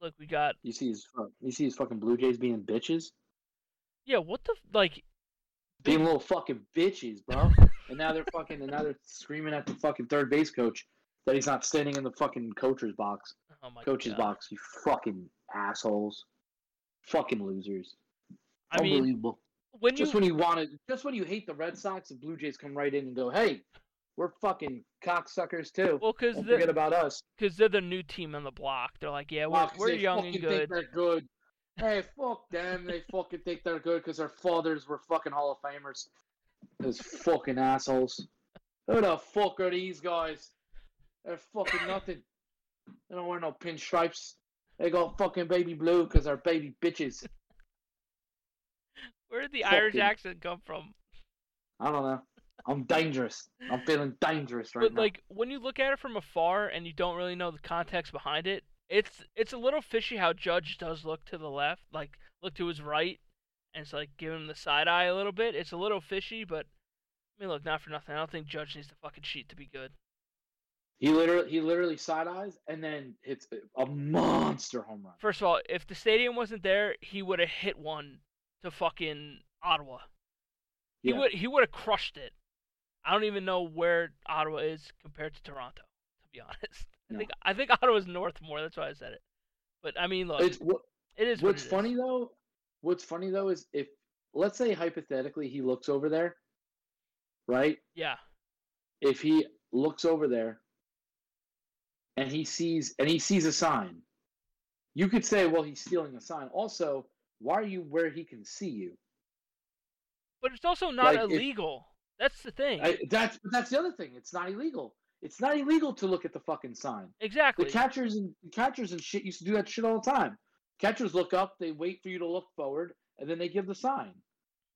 look, we got You see his fuck- you see his fucking Blue Jays being bitches, yeah. What the like? being little fucking bitches, bro. [LAUGHS] and now they're fucking and now they're screaming at the fucking third base coach that he's not standing in the fucking coach's box, Oh my coach's God. box. You fucking assholes, fucking losers. I mean, Unbelievable. when you just when you wanted, just when you hate the Red Sox, the Blue Jays come right in and go, "Hey, we're fucking cocksuckers too. well, because forget about us." because they're the new team on the block. They're like, yeah, we're, we're young and good. they're good. Hey, fuck them. They fucking think they're good because their fathers were fucking Hall of Famers. Those fucking assholes. Who the fuck are these guys? They're fucking nothing. They don't wear no pinstripes. They got fucking baby blue because they're baby bitches. Where did the Irish accent come from? I don't know. I'm dangerous. I'm feeling dangerous right but now. But like when you look at it from afar and you don't really know the context behind it, it's it's a little fishy how Judge does look to the left, like look to his right, and it's like give him the side eye a little bit. It's a little fishy, but I mean, look, not for nothing. I don't think Judge needs to fucking cheat to be good. he literally he literally side eyes and then hits a monster home run. First of all, if the stadium wasn't there, he would have hit one to fucking Ottawa. He Yeah. would he would have crushed it. I don't even know where Ottawa is compared to Toronto, to be [LAUGHS] honest. I No. think I think Ottawa's north more. That's why I said it. But I mean, look, It's what it is. what What's is. funny though, what's funny though is if let's say hypothetically he looks over there, right? Yeah, If he looks over there and he sees and he sees a sign, you could say, well, he's stealing a sign. Also, why are you where he can see you? but it's also not Like, if- illegal. That's the thing. I, that's that's the other thing. It's not illegal. It's not illegal to look at the fucking sign. exactly. The catchers and catchers and shit used to do that shit all the time. Catchers look up, they wait for you to look forward, and then they give the sign.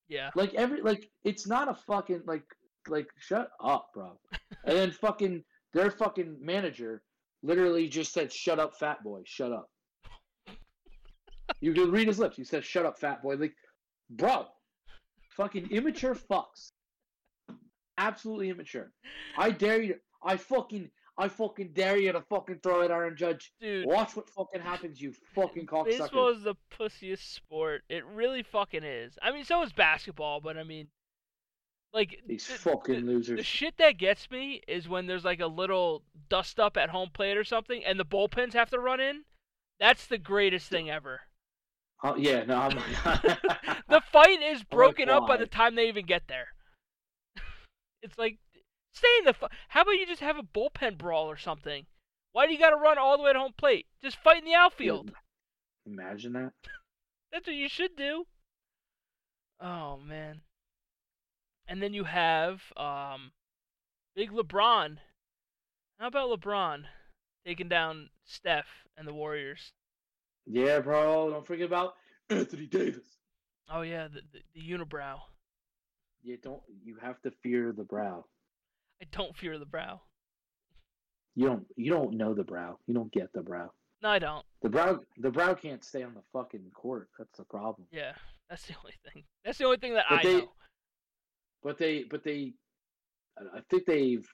yeah. Like every like it's not a fucking like like shut up, bro. and then fucking their fucking manager literally just said, "Shut up, fat boy. Shut up." you could read his lips. He said, "Shut up, fat boy." Like, bro, fucking immature fucks. Absolutely immature. I dare you. I fucking. I fucking dare you to fucking throw it, Aaron Judge. Dude, Watch what fucking happens, you fucking baseball cocksucker. is the pussiest sport. It really fucking is. I mean, so is basketball, but I mean, like These the- fucking the, losers. The shit that gets me is when there's like a little dust up at home plate or something, and the bullpens have to run in. That's the greatest thing ever. Oh, yeah, no, I'm [LAUGHS] [LAUGHS] the fight is oh, broken up by the time they even get there. [LAUGHS] it's like, stay in the. Fu- How about you just have a bullpen brawl or something? Why do you got to run all the way to home plate? Just fight in the outfield. Imagine that. [LAUGHS] That's what you should do. Oh man. And then you have um Big LeBron. How about LeBron taking down Steph and the Warriors? Yeah, bro. Don't forget about [CLEARS THROAT] Anthony Davis. Oh yeah, the the, the unibrow. You don't. You have to fear the brow. I don't fear the brow. You don't. You don't know the brow. You don't get the brow. No, I don't. The brow. The brow can't stay on the fucking court. That's the problem. Yeah, that's the only thing. That's the only thing that But I they- know. But they. But they. I- I think they've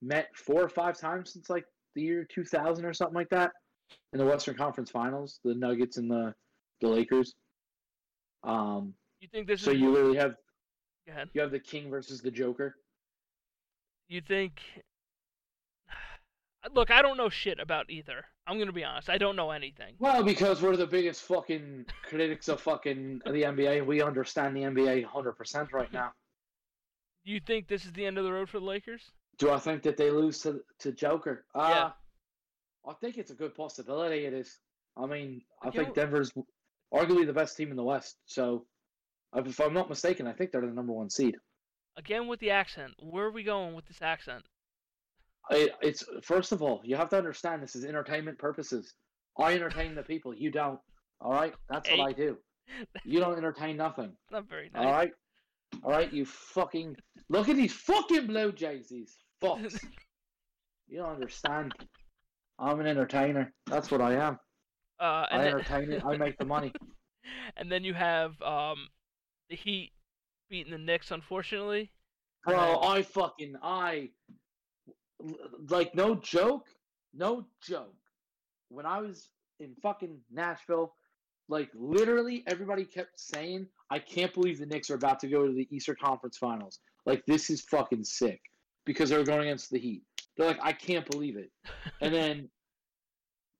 met four or five times since like the year 2000 or something like that in the Western Conference Finals. The Nuggets and the the Lakers. Um. You think this So is? you literally have Go ahead. you have the King versus the Joker. You think? [SIGHS] Look, I don't know shit about either. I'm gonna be honest. I don't know anything. Well, because we're the biggest fucking critics of fucking the NBA. We understand the NBA 100% right [LAUGHS] now. Do you think this is the end of the road for the Lakers? Do I think that they lose to to Joker? Uh, Yeah. I think it's a good possibility. It is. I mean, I think Denver's arguably the best team in the West. So, if I'm not mistaken, I think they're the number one seed. Again with the accent. Where are we going with this accent? It, it's first of all, you have to understand this is entertainment purposes. I entertain the people. You don't. All right, that's what I do. You don't entertain nothing. [LAUGHS] Not very nice. All right, all right. You fucking look at these fucking Blue Jays. These fucks. [LAUGHS] you don't understand. I'm an entertainer. That's what I am. Uh, and I then, entertain it. I make the money. [LAUGHS] and then you have um, the Heat beating the Knicks, unfortunately. Bro, I fucking I like no joke, no joke. When I was in fucking Nashville, like literally everybody kept saying, "I can't believe the Knicks are about to go to the Eastern Conference Finals. Like this is fucking sick." Because they were going against the Heat. They're like, "I can't believe it." [LAUGHS] And then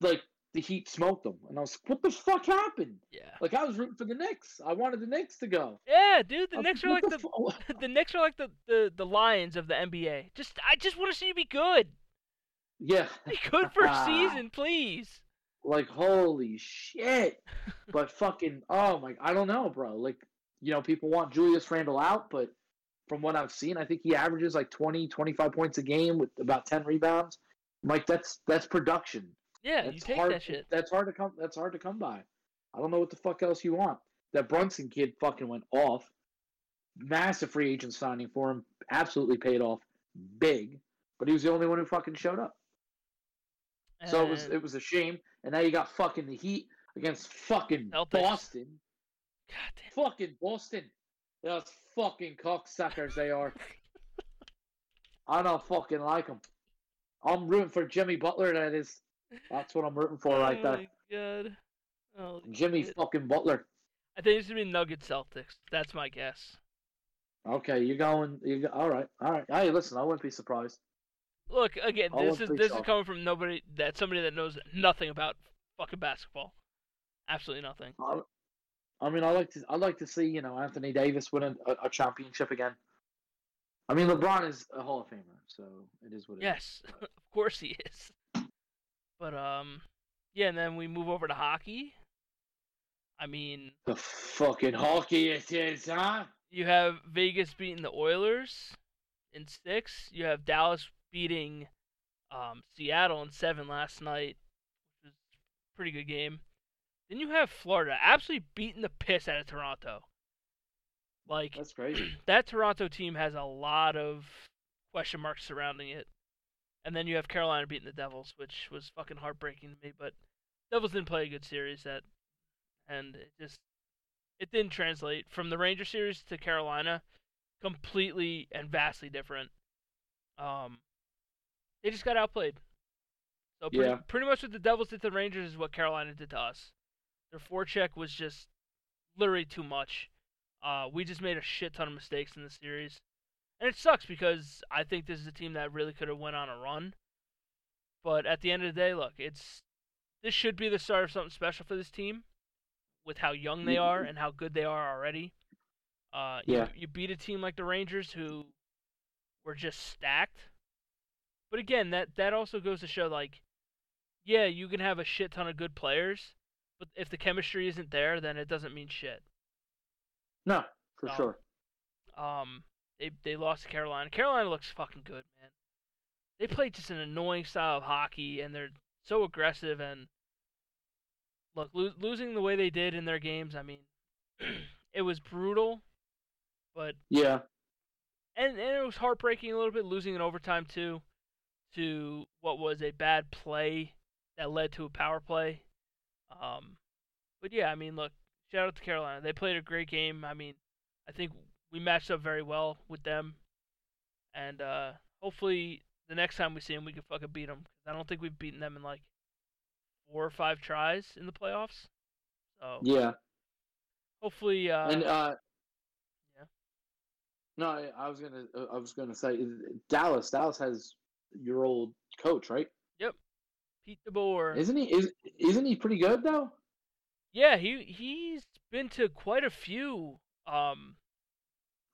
like the Heat smoked them. And I was like, "What the fuck happened?" Yeah. Like I was rooting for the Knicks. I wanted the Knicks to go. Yeah, dude. The I was Knicks are like the fu- [LAUGHS] the Knicks are like the, the, the Lions of the NBA. Just I just want to see you be good. Yeah. [LAUGHS] Be good for a season, please. like holy shit but fucking oh my i don't know bro like you know people want julius randle out but from what i've seen i think he averages like 20 25 points a game with about 10 rebounds I'm like that's that's production Yeah, that's you take hard that shit. that's hard to come that's hard to come by i don't know what the fuck else you want that brunson kid fucking went off massive free agent signing for him absolutely paid off big but he was the only one who fucking showed up so it was it was a shame. And now you got fucking the Heat against fucking Celtics. Boston. God damn. Fucking Boston. Those fucking cocksuckers they are. [LAUGHS] I don't fucking like them. I'm rooting for Jimmy Butler. That is, that's what I'm rooting for right oh there. my god. Oh, Jimmy shit. fucking Butler. I think it's gonna be Nuggets Celtics. That's my guess. Okay, you're going. You go, all right, all right. Hey, listen, I wouldn't be surprised. Look again. I'll This is this is coming from nobody that somebody that knows nothing about fucking basketball. Absolutely nothing. I, I mean, I like to. I like to see you know Anthony Davis win a, a championship again. I mean, LeBron is a Hall of Famer, so it is what it is. Yes, [LAUGHS] of course he is. But um, yeah, and then we move over to hockey. I mean, The fucking hockey it is, huh? you have Vegas beating the Oilers in six. You have Dallas beating um, Seattle in seven last night, which was a pretty good game. Then you have Florida absolutely beating the piss out of Toronto. Like That's crazy. [CLEARS THROAT] that Toronto team has a lot of question marks surrounding it. And then you have Carolina beating the Devils, which was fucking heartbreaking to me. But Devils didn't play a good series that, and it just it didn't translate from the Ranger series to Carolina, completely and vastly different. Um, they just got outplayed. So pretty, Yeah. pretty much what the Devils did to the Rangers is what Carolina did to us. Their forecheck was just literally too much. Uh, we just made a shit ton of mistakes in the series, and it sucks because I think this is a team that really could have went on a run. But at the end of the day, look, it's this should be the start of something special for this team, with how young they are and how good they are already. Uh, you- Yeah. you, beat a team like the Rangers who were just stacked. But again, that that also goes to show like, yeah, you can have a shit ton of good players, but if the chemistry isn't there, then it doesn't mean shit. No, for No. sure. Um, they they lost to Carolina. Carolina looks fucking good, man. They play just an annoying style of hockey, and they're so aggressive. And look, lo- losing the way they did in their games, I mean, [CLEARS THROAT] it was brutal, but Yeah. and, and it was heartbreaking a little bit losing in overtime too, to what was a bad play that led to a power play. Um, but yeah, I mean, look, shout out to Carolina. They played a great game. I mean, I think we matched up very well with them, and uh, hopefully the next time we see them, we can fucking beat them. I don't think we've beaten them in like four or five tries in the playoffs. So Yeah. hopefully, uh, and uh yeah. No, I, I was gonna. uh, I was gonna say Dallas. Dallas has your old coach, right? Yep, Pete DeBoer. Isn't he? Is isn't he pretty good though? Yeah, he he's been to quite a few um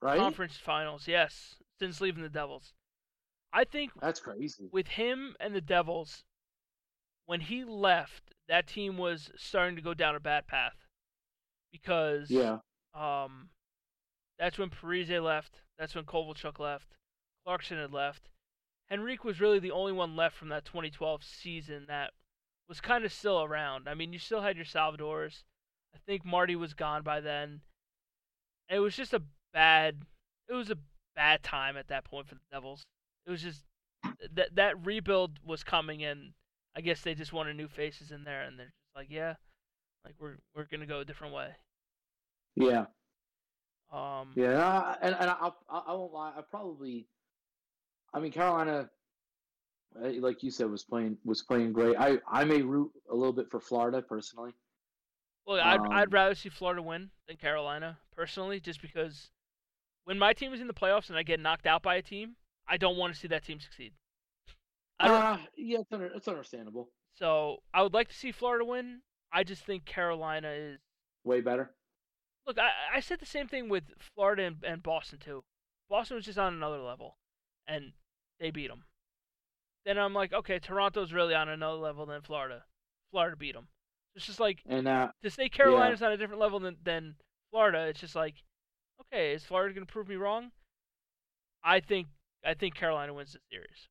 Right. conference finals, yes, since leaving the Devils. I think That's crazy. with him and the Devils, when he left, that team was starting to go down a bad path because Yeah. um, that's when Parise left. That's when Kovalchuk left. Clarkson had left. Henrique was really the only one left from that 2012 season that was kind of still around. I mean, you still had your Salvadors. I think Marty was gone by then. It was just a bad. It was a bad time at that point for the Devils. It was just that that rebuild was coming, and I guess they just wanted new faces in there, and they're just like, yeah, like we're we're gonna go a different way. Yeah. Um, Yeah. And and I I, I won't lie. I probably. I mean, Carolina, uh, like you said, was playing was playing great. I I may root a little bit for Florida personally. Well, I'd Um, I'd rather see Florida win than Carolina personally, just because when my team is in the playoffs and I get knocked out by a team, I don't want to see that team succeed. I. Uh, yeah, it's, under, it's understandable. so I would like to see Florida win. I just think Carolina is. Way better. Look, I I said the same thing with Florida and, and Boston too. Boston was just on another level, and they beat them. Then I'm like, okay, Toronto's really on another level than Florida. Florida beat them. It's just like And uh, to say Carolina's on a different level than, than Florida, it's just like, okay, is Florida going to prove me wrong? I think I think Carolina wins the series.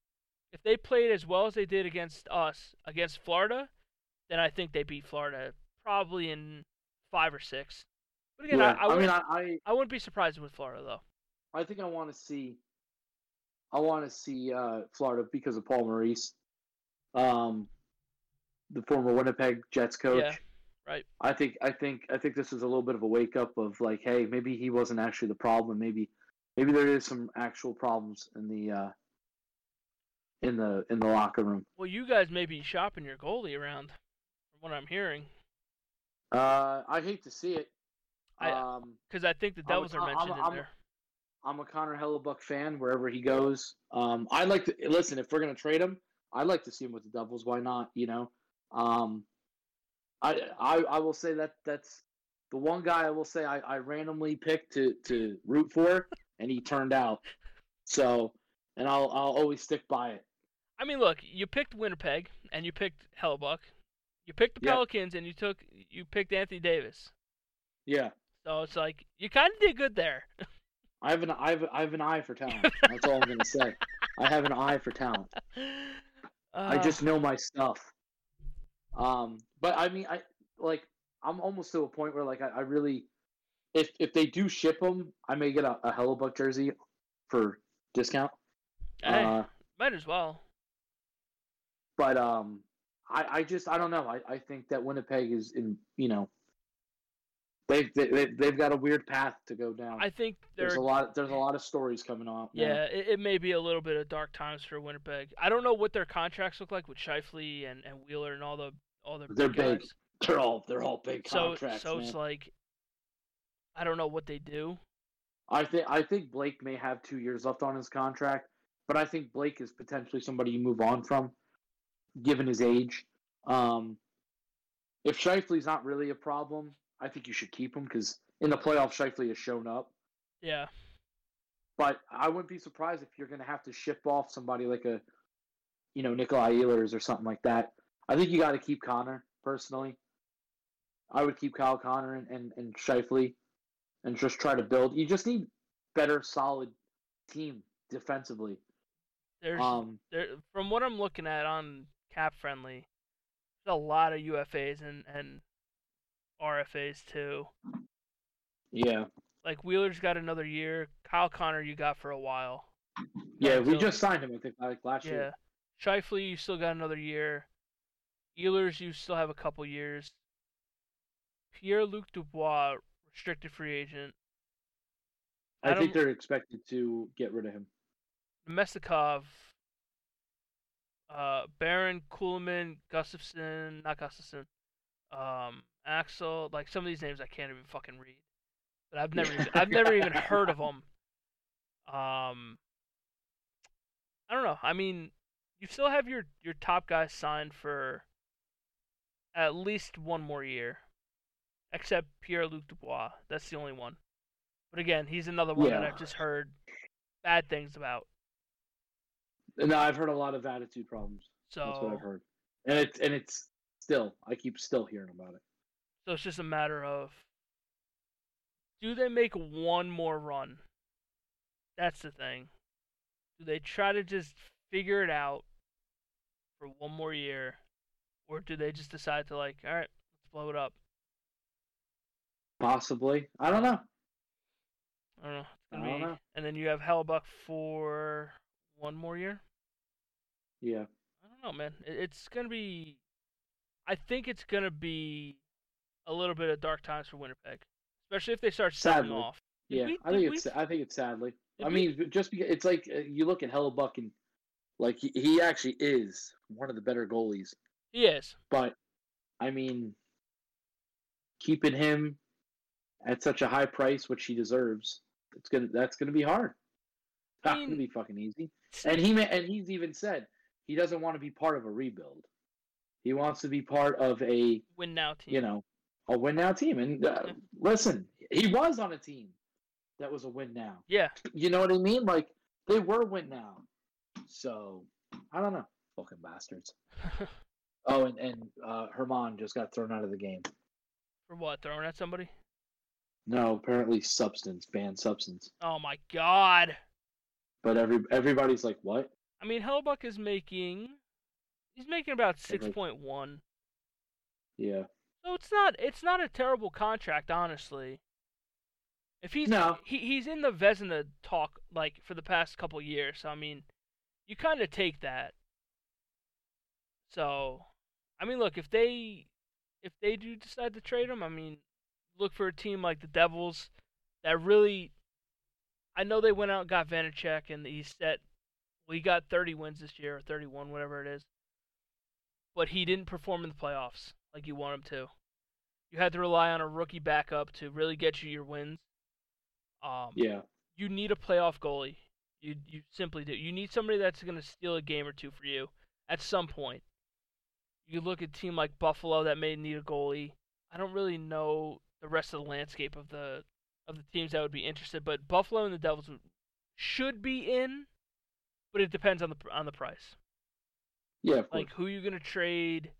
If they played as well as they did against us against Florida, then I think they beat Florida probably in five or six. But again, yeah. I, I, I mean, I I wouldn't be surprised with Florida though. I think I want to see. I want to see uh, Florida because of Paul Maurice, um, the former Winnipeg Jets coach. Yeah, right. I think I think I think this is a little bit of a wake up of like, hey, maybe he wasn't actually the problem. Maybe maybe there is some actual problems in the uh, in the in the locker room. Well, you guys may be shopping your goalie around, from what I'm hearing, Uh, I hate to see it. I- Um, because I think the I'm Devils are I'm mentioned in I'm a- there. I'm a Connor Hellebuyck fan wherever he goes. Um, I like to listen. If we're gonna trade him, I like to see him with the Devils. Why not? You know, um, I, I I will say that that's the one guy I will say I, I randomly picked to to root for, and he turned out. So, and I'll I'll always stick by it. I mean, look, you picked Winnipeg and you picked Hellebuyck. You picked the Yeah. Pelicans and you took you picked Anthony Davis. Yeah, So it's like you kind of did good there. [LAUGHS] I have an I have, I have an eye for talent. [LAUGHS] That's all I'm gonna say. I have an eye for talent. I Uh, just know my stuff. Um, but I mean, I like I'm almost to a point where like I, I really, if if they do ship them, I may get a, a Hellebuyck jersey for discount. hey, Uh, might as well. but um, I I just I don't know. I, I think that Winnipeg is in you know. They've they, they've got a weird path to go down. I think there's a lot there's a lot of stories coming now. Yeah, it, it may be a little bit of dark times for Winnipeg. I don't know what their contracts look like with Scheifele and, and Wheeler and all the all the They're big big. guys. they're all they're all big So contracts. so man. it's like I don't know what they do. I think I think Blake may have two years left on his contract, but I think Blake is potentially somebody you move on from, given his age. Um, if Scheifele's not really a problem, I think you should keep him because in the playoffs Scheifele has shown up. Yeah. But I wouldn't be surprised if you're going to have to ship off somebody like a, you know, Nikolai Ehlers or something like that. I think you got to keep Connor personally. I would keep Kyle Connor and, and, and Scheifele and just try to build. You just need better, solid team defensively. There's Um, there from what I'm looking at on Cap Friendly, there's a lot of UFAs and and RFAs too. yeah, Like Wheeler's got another year. Kyle Connor you got for a while. yeah. We just signed him. I think like last Yeah. year. Scheifele, you still got another year. Ehlers, you still have a couple years. Pierre Luc Dubois, restricted free agent. I, think they're expected to get rid of him. Mestikov, uh, Barron, Kuhlman, Gustafsson, not Gustafsson, um, Axel. Like some of these names I can't even fucking read, but I've never, even, I've never even [LAUGHS] heard of them. Um, I don't know. I mean, you still have your your top guys signed for at least one more year, except Pierre Luc Dubois. That's the only one. But again, he's another one that I've just heard bad things about. No, I've heard a lot of attitude problems. So, That's what I've heard, and it's and it's still. I keep still hearing about it. so it's just a matter of do they make one more run? That's the thing. Do they try to just figure it out for one more year, or do they just decide to like, all right, let's blow it up? Possibly. I don't know. I don't know. I don't be, know. and then you have Hellebuyck for one more year. Yeah. I don't know, man. It's gonna be. I think it's gonna be a little bit of dark times for Winnipeg, especially if they start selling off. Did Yeah, we- I think we- it's. I think it's sadly. did I we- mean, just because it's like uh, you look at Hellebuck and like he, he actually is one of the better goalies, He is. but I mean, keeping him at such a high price, which he deserves, it's gonna that's gonna be hard. I Not gonna be fucking easy. And he and he's even said he doesn't want to be part of a rebuild. He wants to be part of a win now team. you know a win now team. And uh, Yeah. listen, he was on a team that was a win now. Yeah. You know what I mean? Like they were win now. So I don't know, fucking bastards. [LAUGHS] Oh, and and uh, Germán just got thrown out of the game. For what? Throwing at somebody? No, apparently substance, banned substance. Oh my god. But every everybody's like, what? I mean, Hellebuyck is making. He's making about six point one. Yeah, So it's not. It's not a terrible contract, honestly. If he's No. he, he's in the Vezina talk like for the past couple years, so I mean, you kind of take that. So, I mean, look if they if they do decide to trade him, I mean, look for a team like the Devils that really. I know they went out and got Vanecek, and he set. Well, he got 30 wins this year, or 31, whatever it is. But he didn't perform in the playoffs like you want him to. You had to rely on a rookie backup to really get you your wins. Um, yeah, you need a playoff goalie. You you simply do. You need somebody that's going to steal a game or two for you at some point. You look at a team like Buffalo that may need a goalie. I don't really know the rest of the landscape of the of the teams that would be interested, but Buffalo and the Devils would- should be in, but it depends on the on the price yeah. Like who you're gonna trade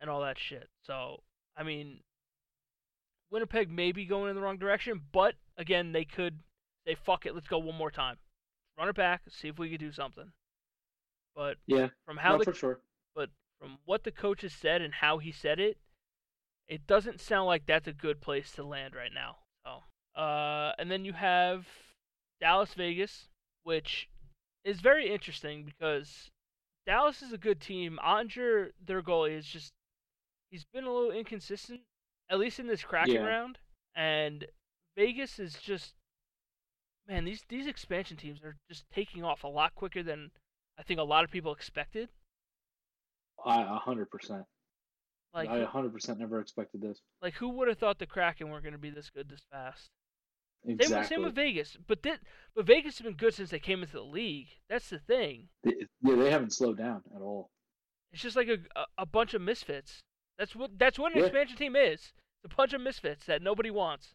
and all that shit. So I mean, Winnipeg may be going in the wrong direction, but again, they could say fuck it, let's go one more time, run it back, see if we could do something. But yeah, from how no, the for sure. but from what the coach has said and how he said it, it doesn't sound like that's a good place to land right now. So, uh, and then you have Dallas Vegas, which is very interesting because Dallas is a good team. Oettinger, their goalie, is just he's been a little inconsistent, at least in this Kraken Yeah. round. And Vegas is just man, these these expansion teams are just taking off a lot quicker than I think a lot of people expected. I a hundred percent. Like I a hundred percent never expected this. Like, who would have thought the Kraken weren't going to be this good this fast? Same, Exactly. with, same with Vegas, but thi- but Vegas has been good since they came into the league. That's the thing. They- yeah, they haven't slowed down at all. It's just like a a, a bunch of misfits. That's what that's what an Yeah. expansion team is. It's a bunch of misfits that nobody wants.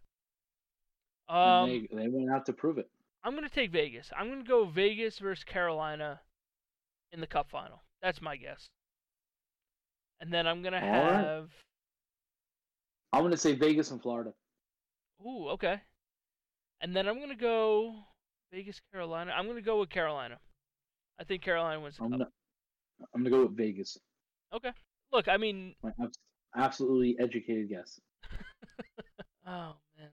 And Um, they they went out to prove it. I'm gonna take Vegas. I'm gonna go Vegas versus Carolina in the Cup final. That's my guess. And then I'm gonna right. have I'm gonna say Vegas and Florida. Ooh, okay. And then I'm gonna go Vegas, Carolina. I'm gonna go with Carolina. I think Carolina wins the I'm cup. gonna, I'm gonna go with Vegas. Okay. Look, I mean, My abs- absolutely educated guess. [LAUGHS] oh man.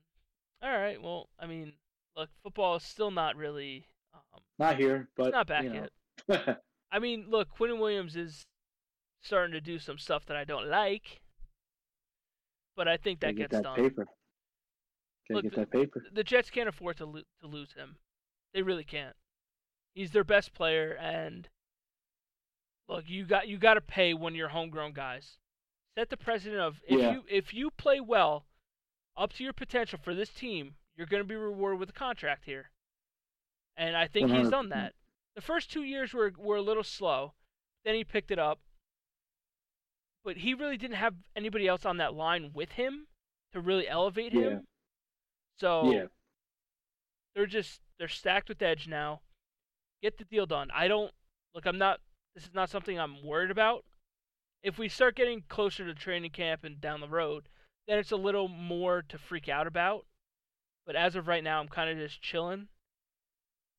All right. Well, I mean, look, football is still not really. Um, Not here, but it's not back you know. yet. I mean, look, Quinn Williams is starting to do some stuff that I don't like, but I think that Gotta that get gets that done. paper. Gotta Look, get the- that paper. The Jets can't afford to lo- to lose him. They really can't. He's their best player, and look, you got you got to pay one of your homegrown guys. Set the precedent of if Yeah. you if you play well, up to your potential for this team, you're going to be rewarded with a contract here. And I think he's done that. The first two years were were a little slow, then he picked it up. But he really didn't have anybody else on that line with him to really elevate him. Yeah. So Yeah. they're just they're stacked with edge now. Get the deal done. I don't look. I'm not. This is not something I'm worried about. If we start getting closer to training camp and down the road, then it's a little more to freak out about. But as of right now, I'm kind of just chilling.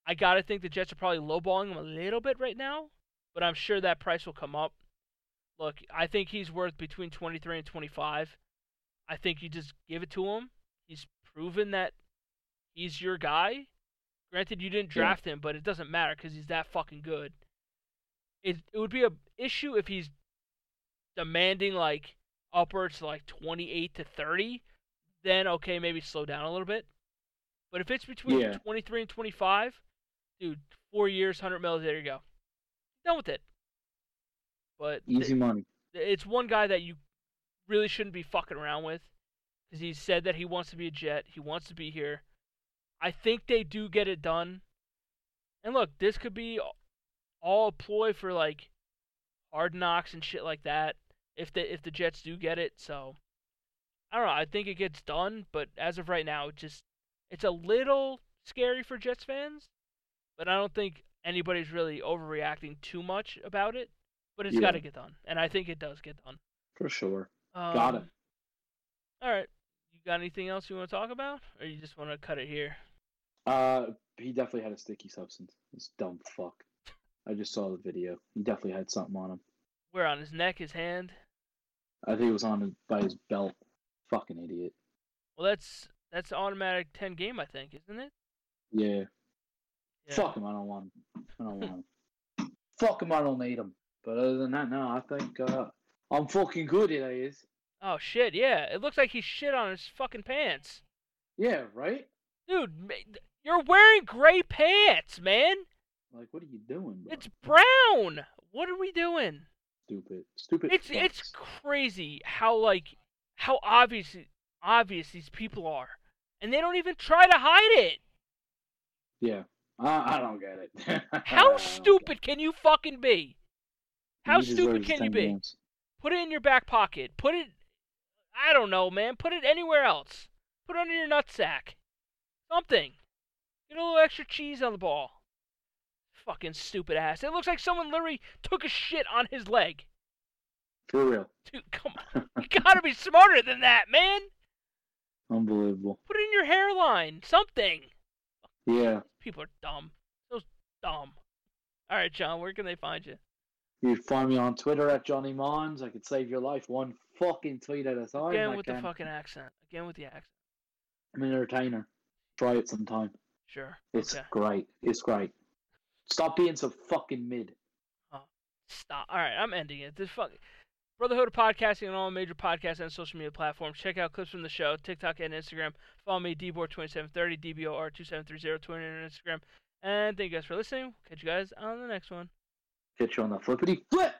I gotta think the Jets are probably lowballing him a little bit right now, but I'm sure that price will come up. Look, I think he's worth between 23 and 25. I think you just give it to him. He's proven that he's your guy. Granted, you didn't Yeah. draft him, but it doesn't matter because he's that fucking good. It it would be a issue if he's demanding like upwards to like 28 to 30. Then okay, maybe slow down a little bit. But if it's between Yeah. 23 and 25, dude, four years, 100 mils, there you go. Done with it. But th- Easy money. it's one guy that you really shouldn't be fucking around with because he said that he wants to be a Jet. He wants to be here. I think they do get it done. And look, this could be all a ploy for like hard knocks and shit like that. If the if the Jets do get it, so I don't know. I think it gets done, but as of right now, it just it's a little scary for Jets fans. But I don't think anybody's really overreacting too much about it. But it's Yeah. got to get done, and I think it does get done. For sure. Um, Got it. All right. You got anything else you want to talk about, or you just want to cut it here? Uh, he definitely had a sticky substance. This dumb fuck. I just saw the video. He definitely had something on him. Where on his neck, his hand? I think it was on his, by his belt. Fucking idiot. Well, that's that's automatic ten game, I think, isn't it? Yeah. Yeah. Fuck him. I don't want him. I don't want him. Fuck him. I don't need him. But other than that, no. I think uh, I'm fucking good. It is. Oh shit! Yeah, it looks like he shit on his fucking pants, Yeah. Right. dude. You're wearing gray pants, man. Like, what are you doing, bro? It's brown. What are we doing? stupid. Stupid. It's it's crazy how like how obvious obvious these people are, and they don't even try to hide it. Yeah. I, I don't get it. [LAUGHS] How stupid can you fucking be? How stupid can you be? games. Put it in your back pocket. Put it. I don't know, man. Put it anywhere else. Put it under your nutsack. Something. Get a little extra cheese on the ball. Fucking stupid ass. It looks like someone literally took a shit on his leg. For real. Dude, come on. You gotta be smarter than that, man. Unbelievable. Put it in your hairline. Something. Yeah. People are dumb. So dumb. All right, John. Where can they find you? You can find me on Twitter at Johnny Mons. I could save your life one fucking tweet at a time. Again with the fucking accent. Again with the accent. I'm an entertainer. Try it sometime. Sure. It's okay. great. It's great. Stop being so fucking mid. Oh, Stop. All right, I'm ending it. This fuck. Brotherhood of Podcasting on all major podcast and social media platforms. Check out clips from the show, TikTok and Instagram. Follow me, dbor2730, dbor2730, Twitter and Instagram. And thank you guys for listening. Catch you guys on the next one. Catch you on the flippity flip.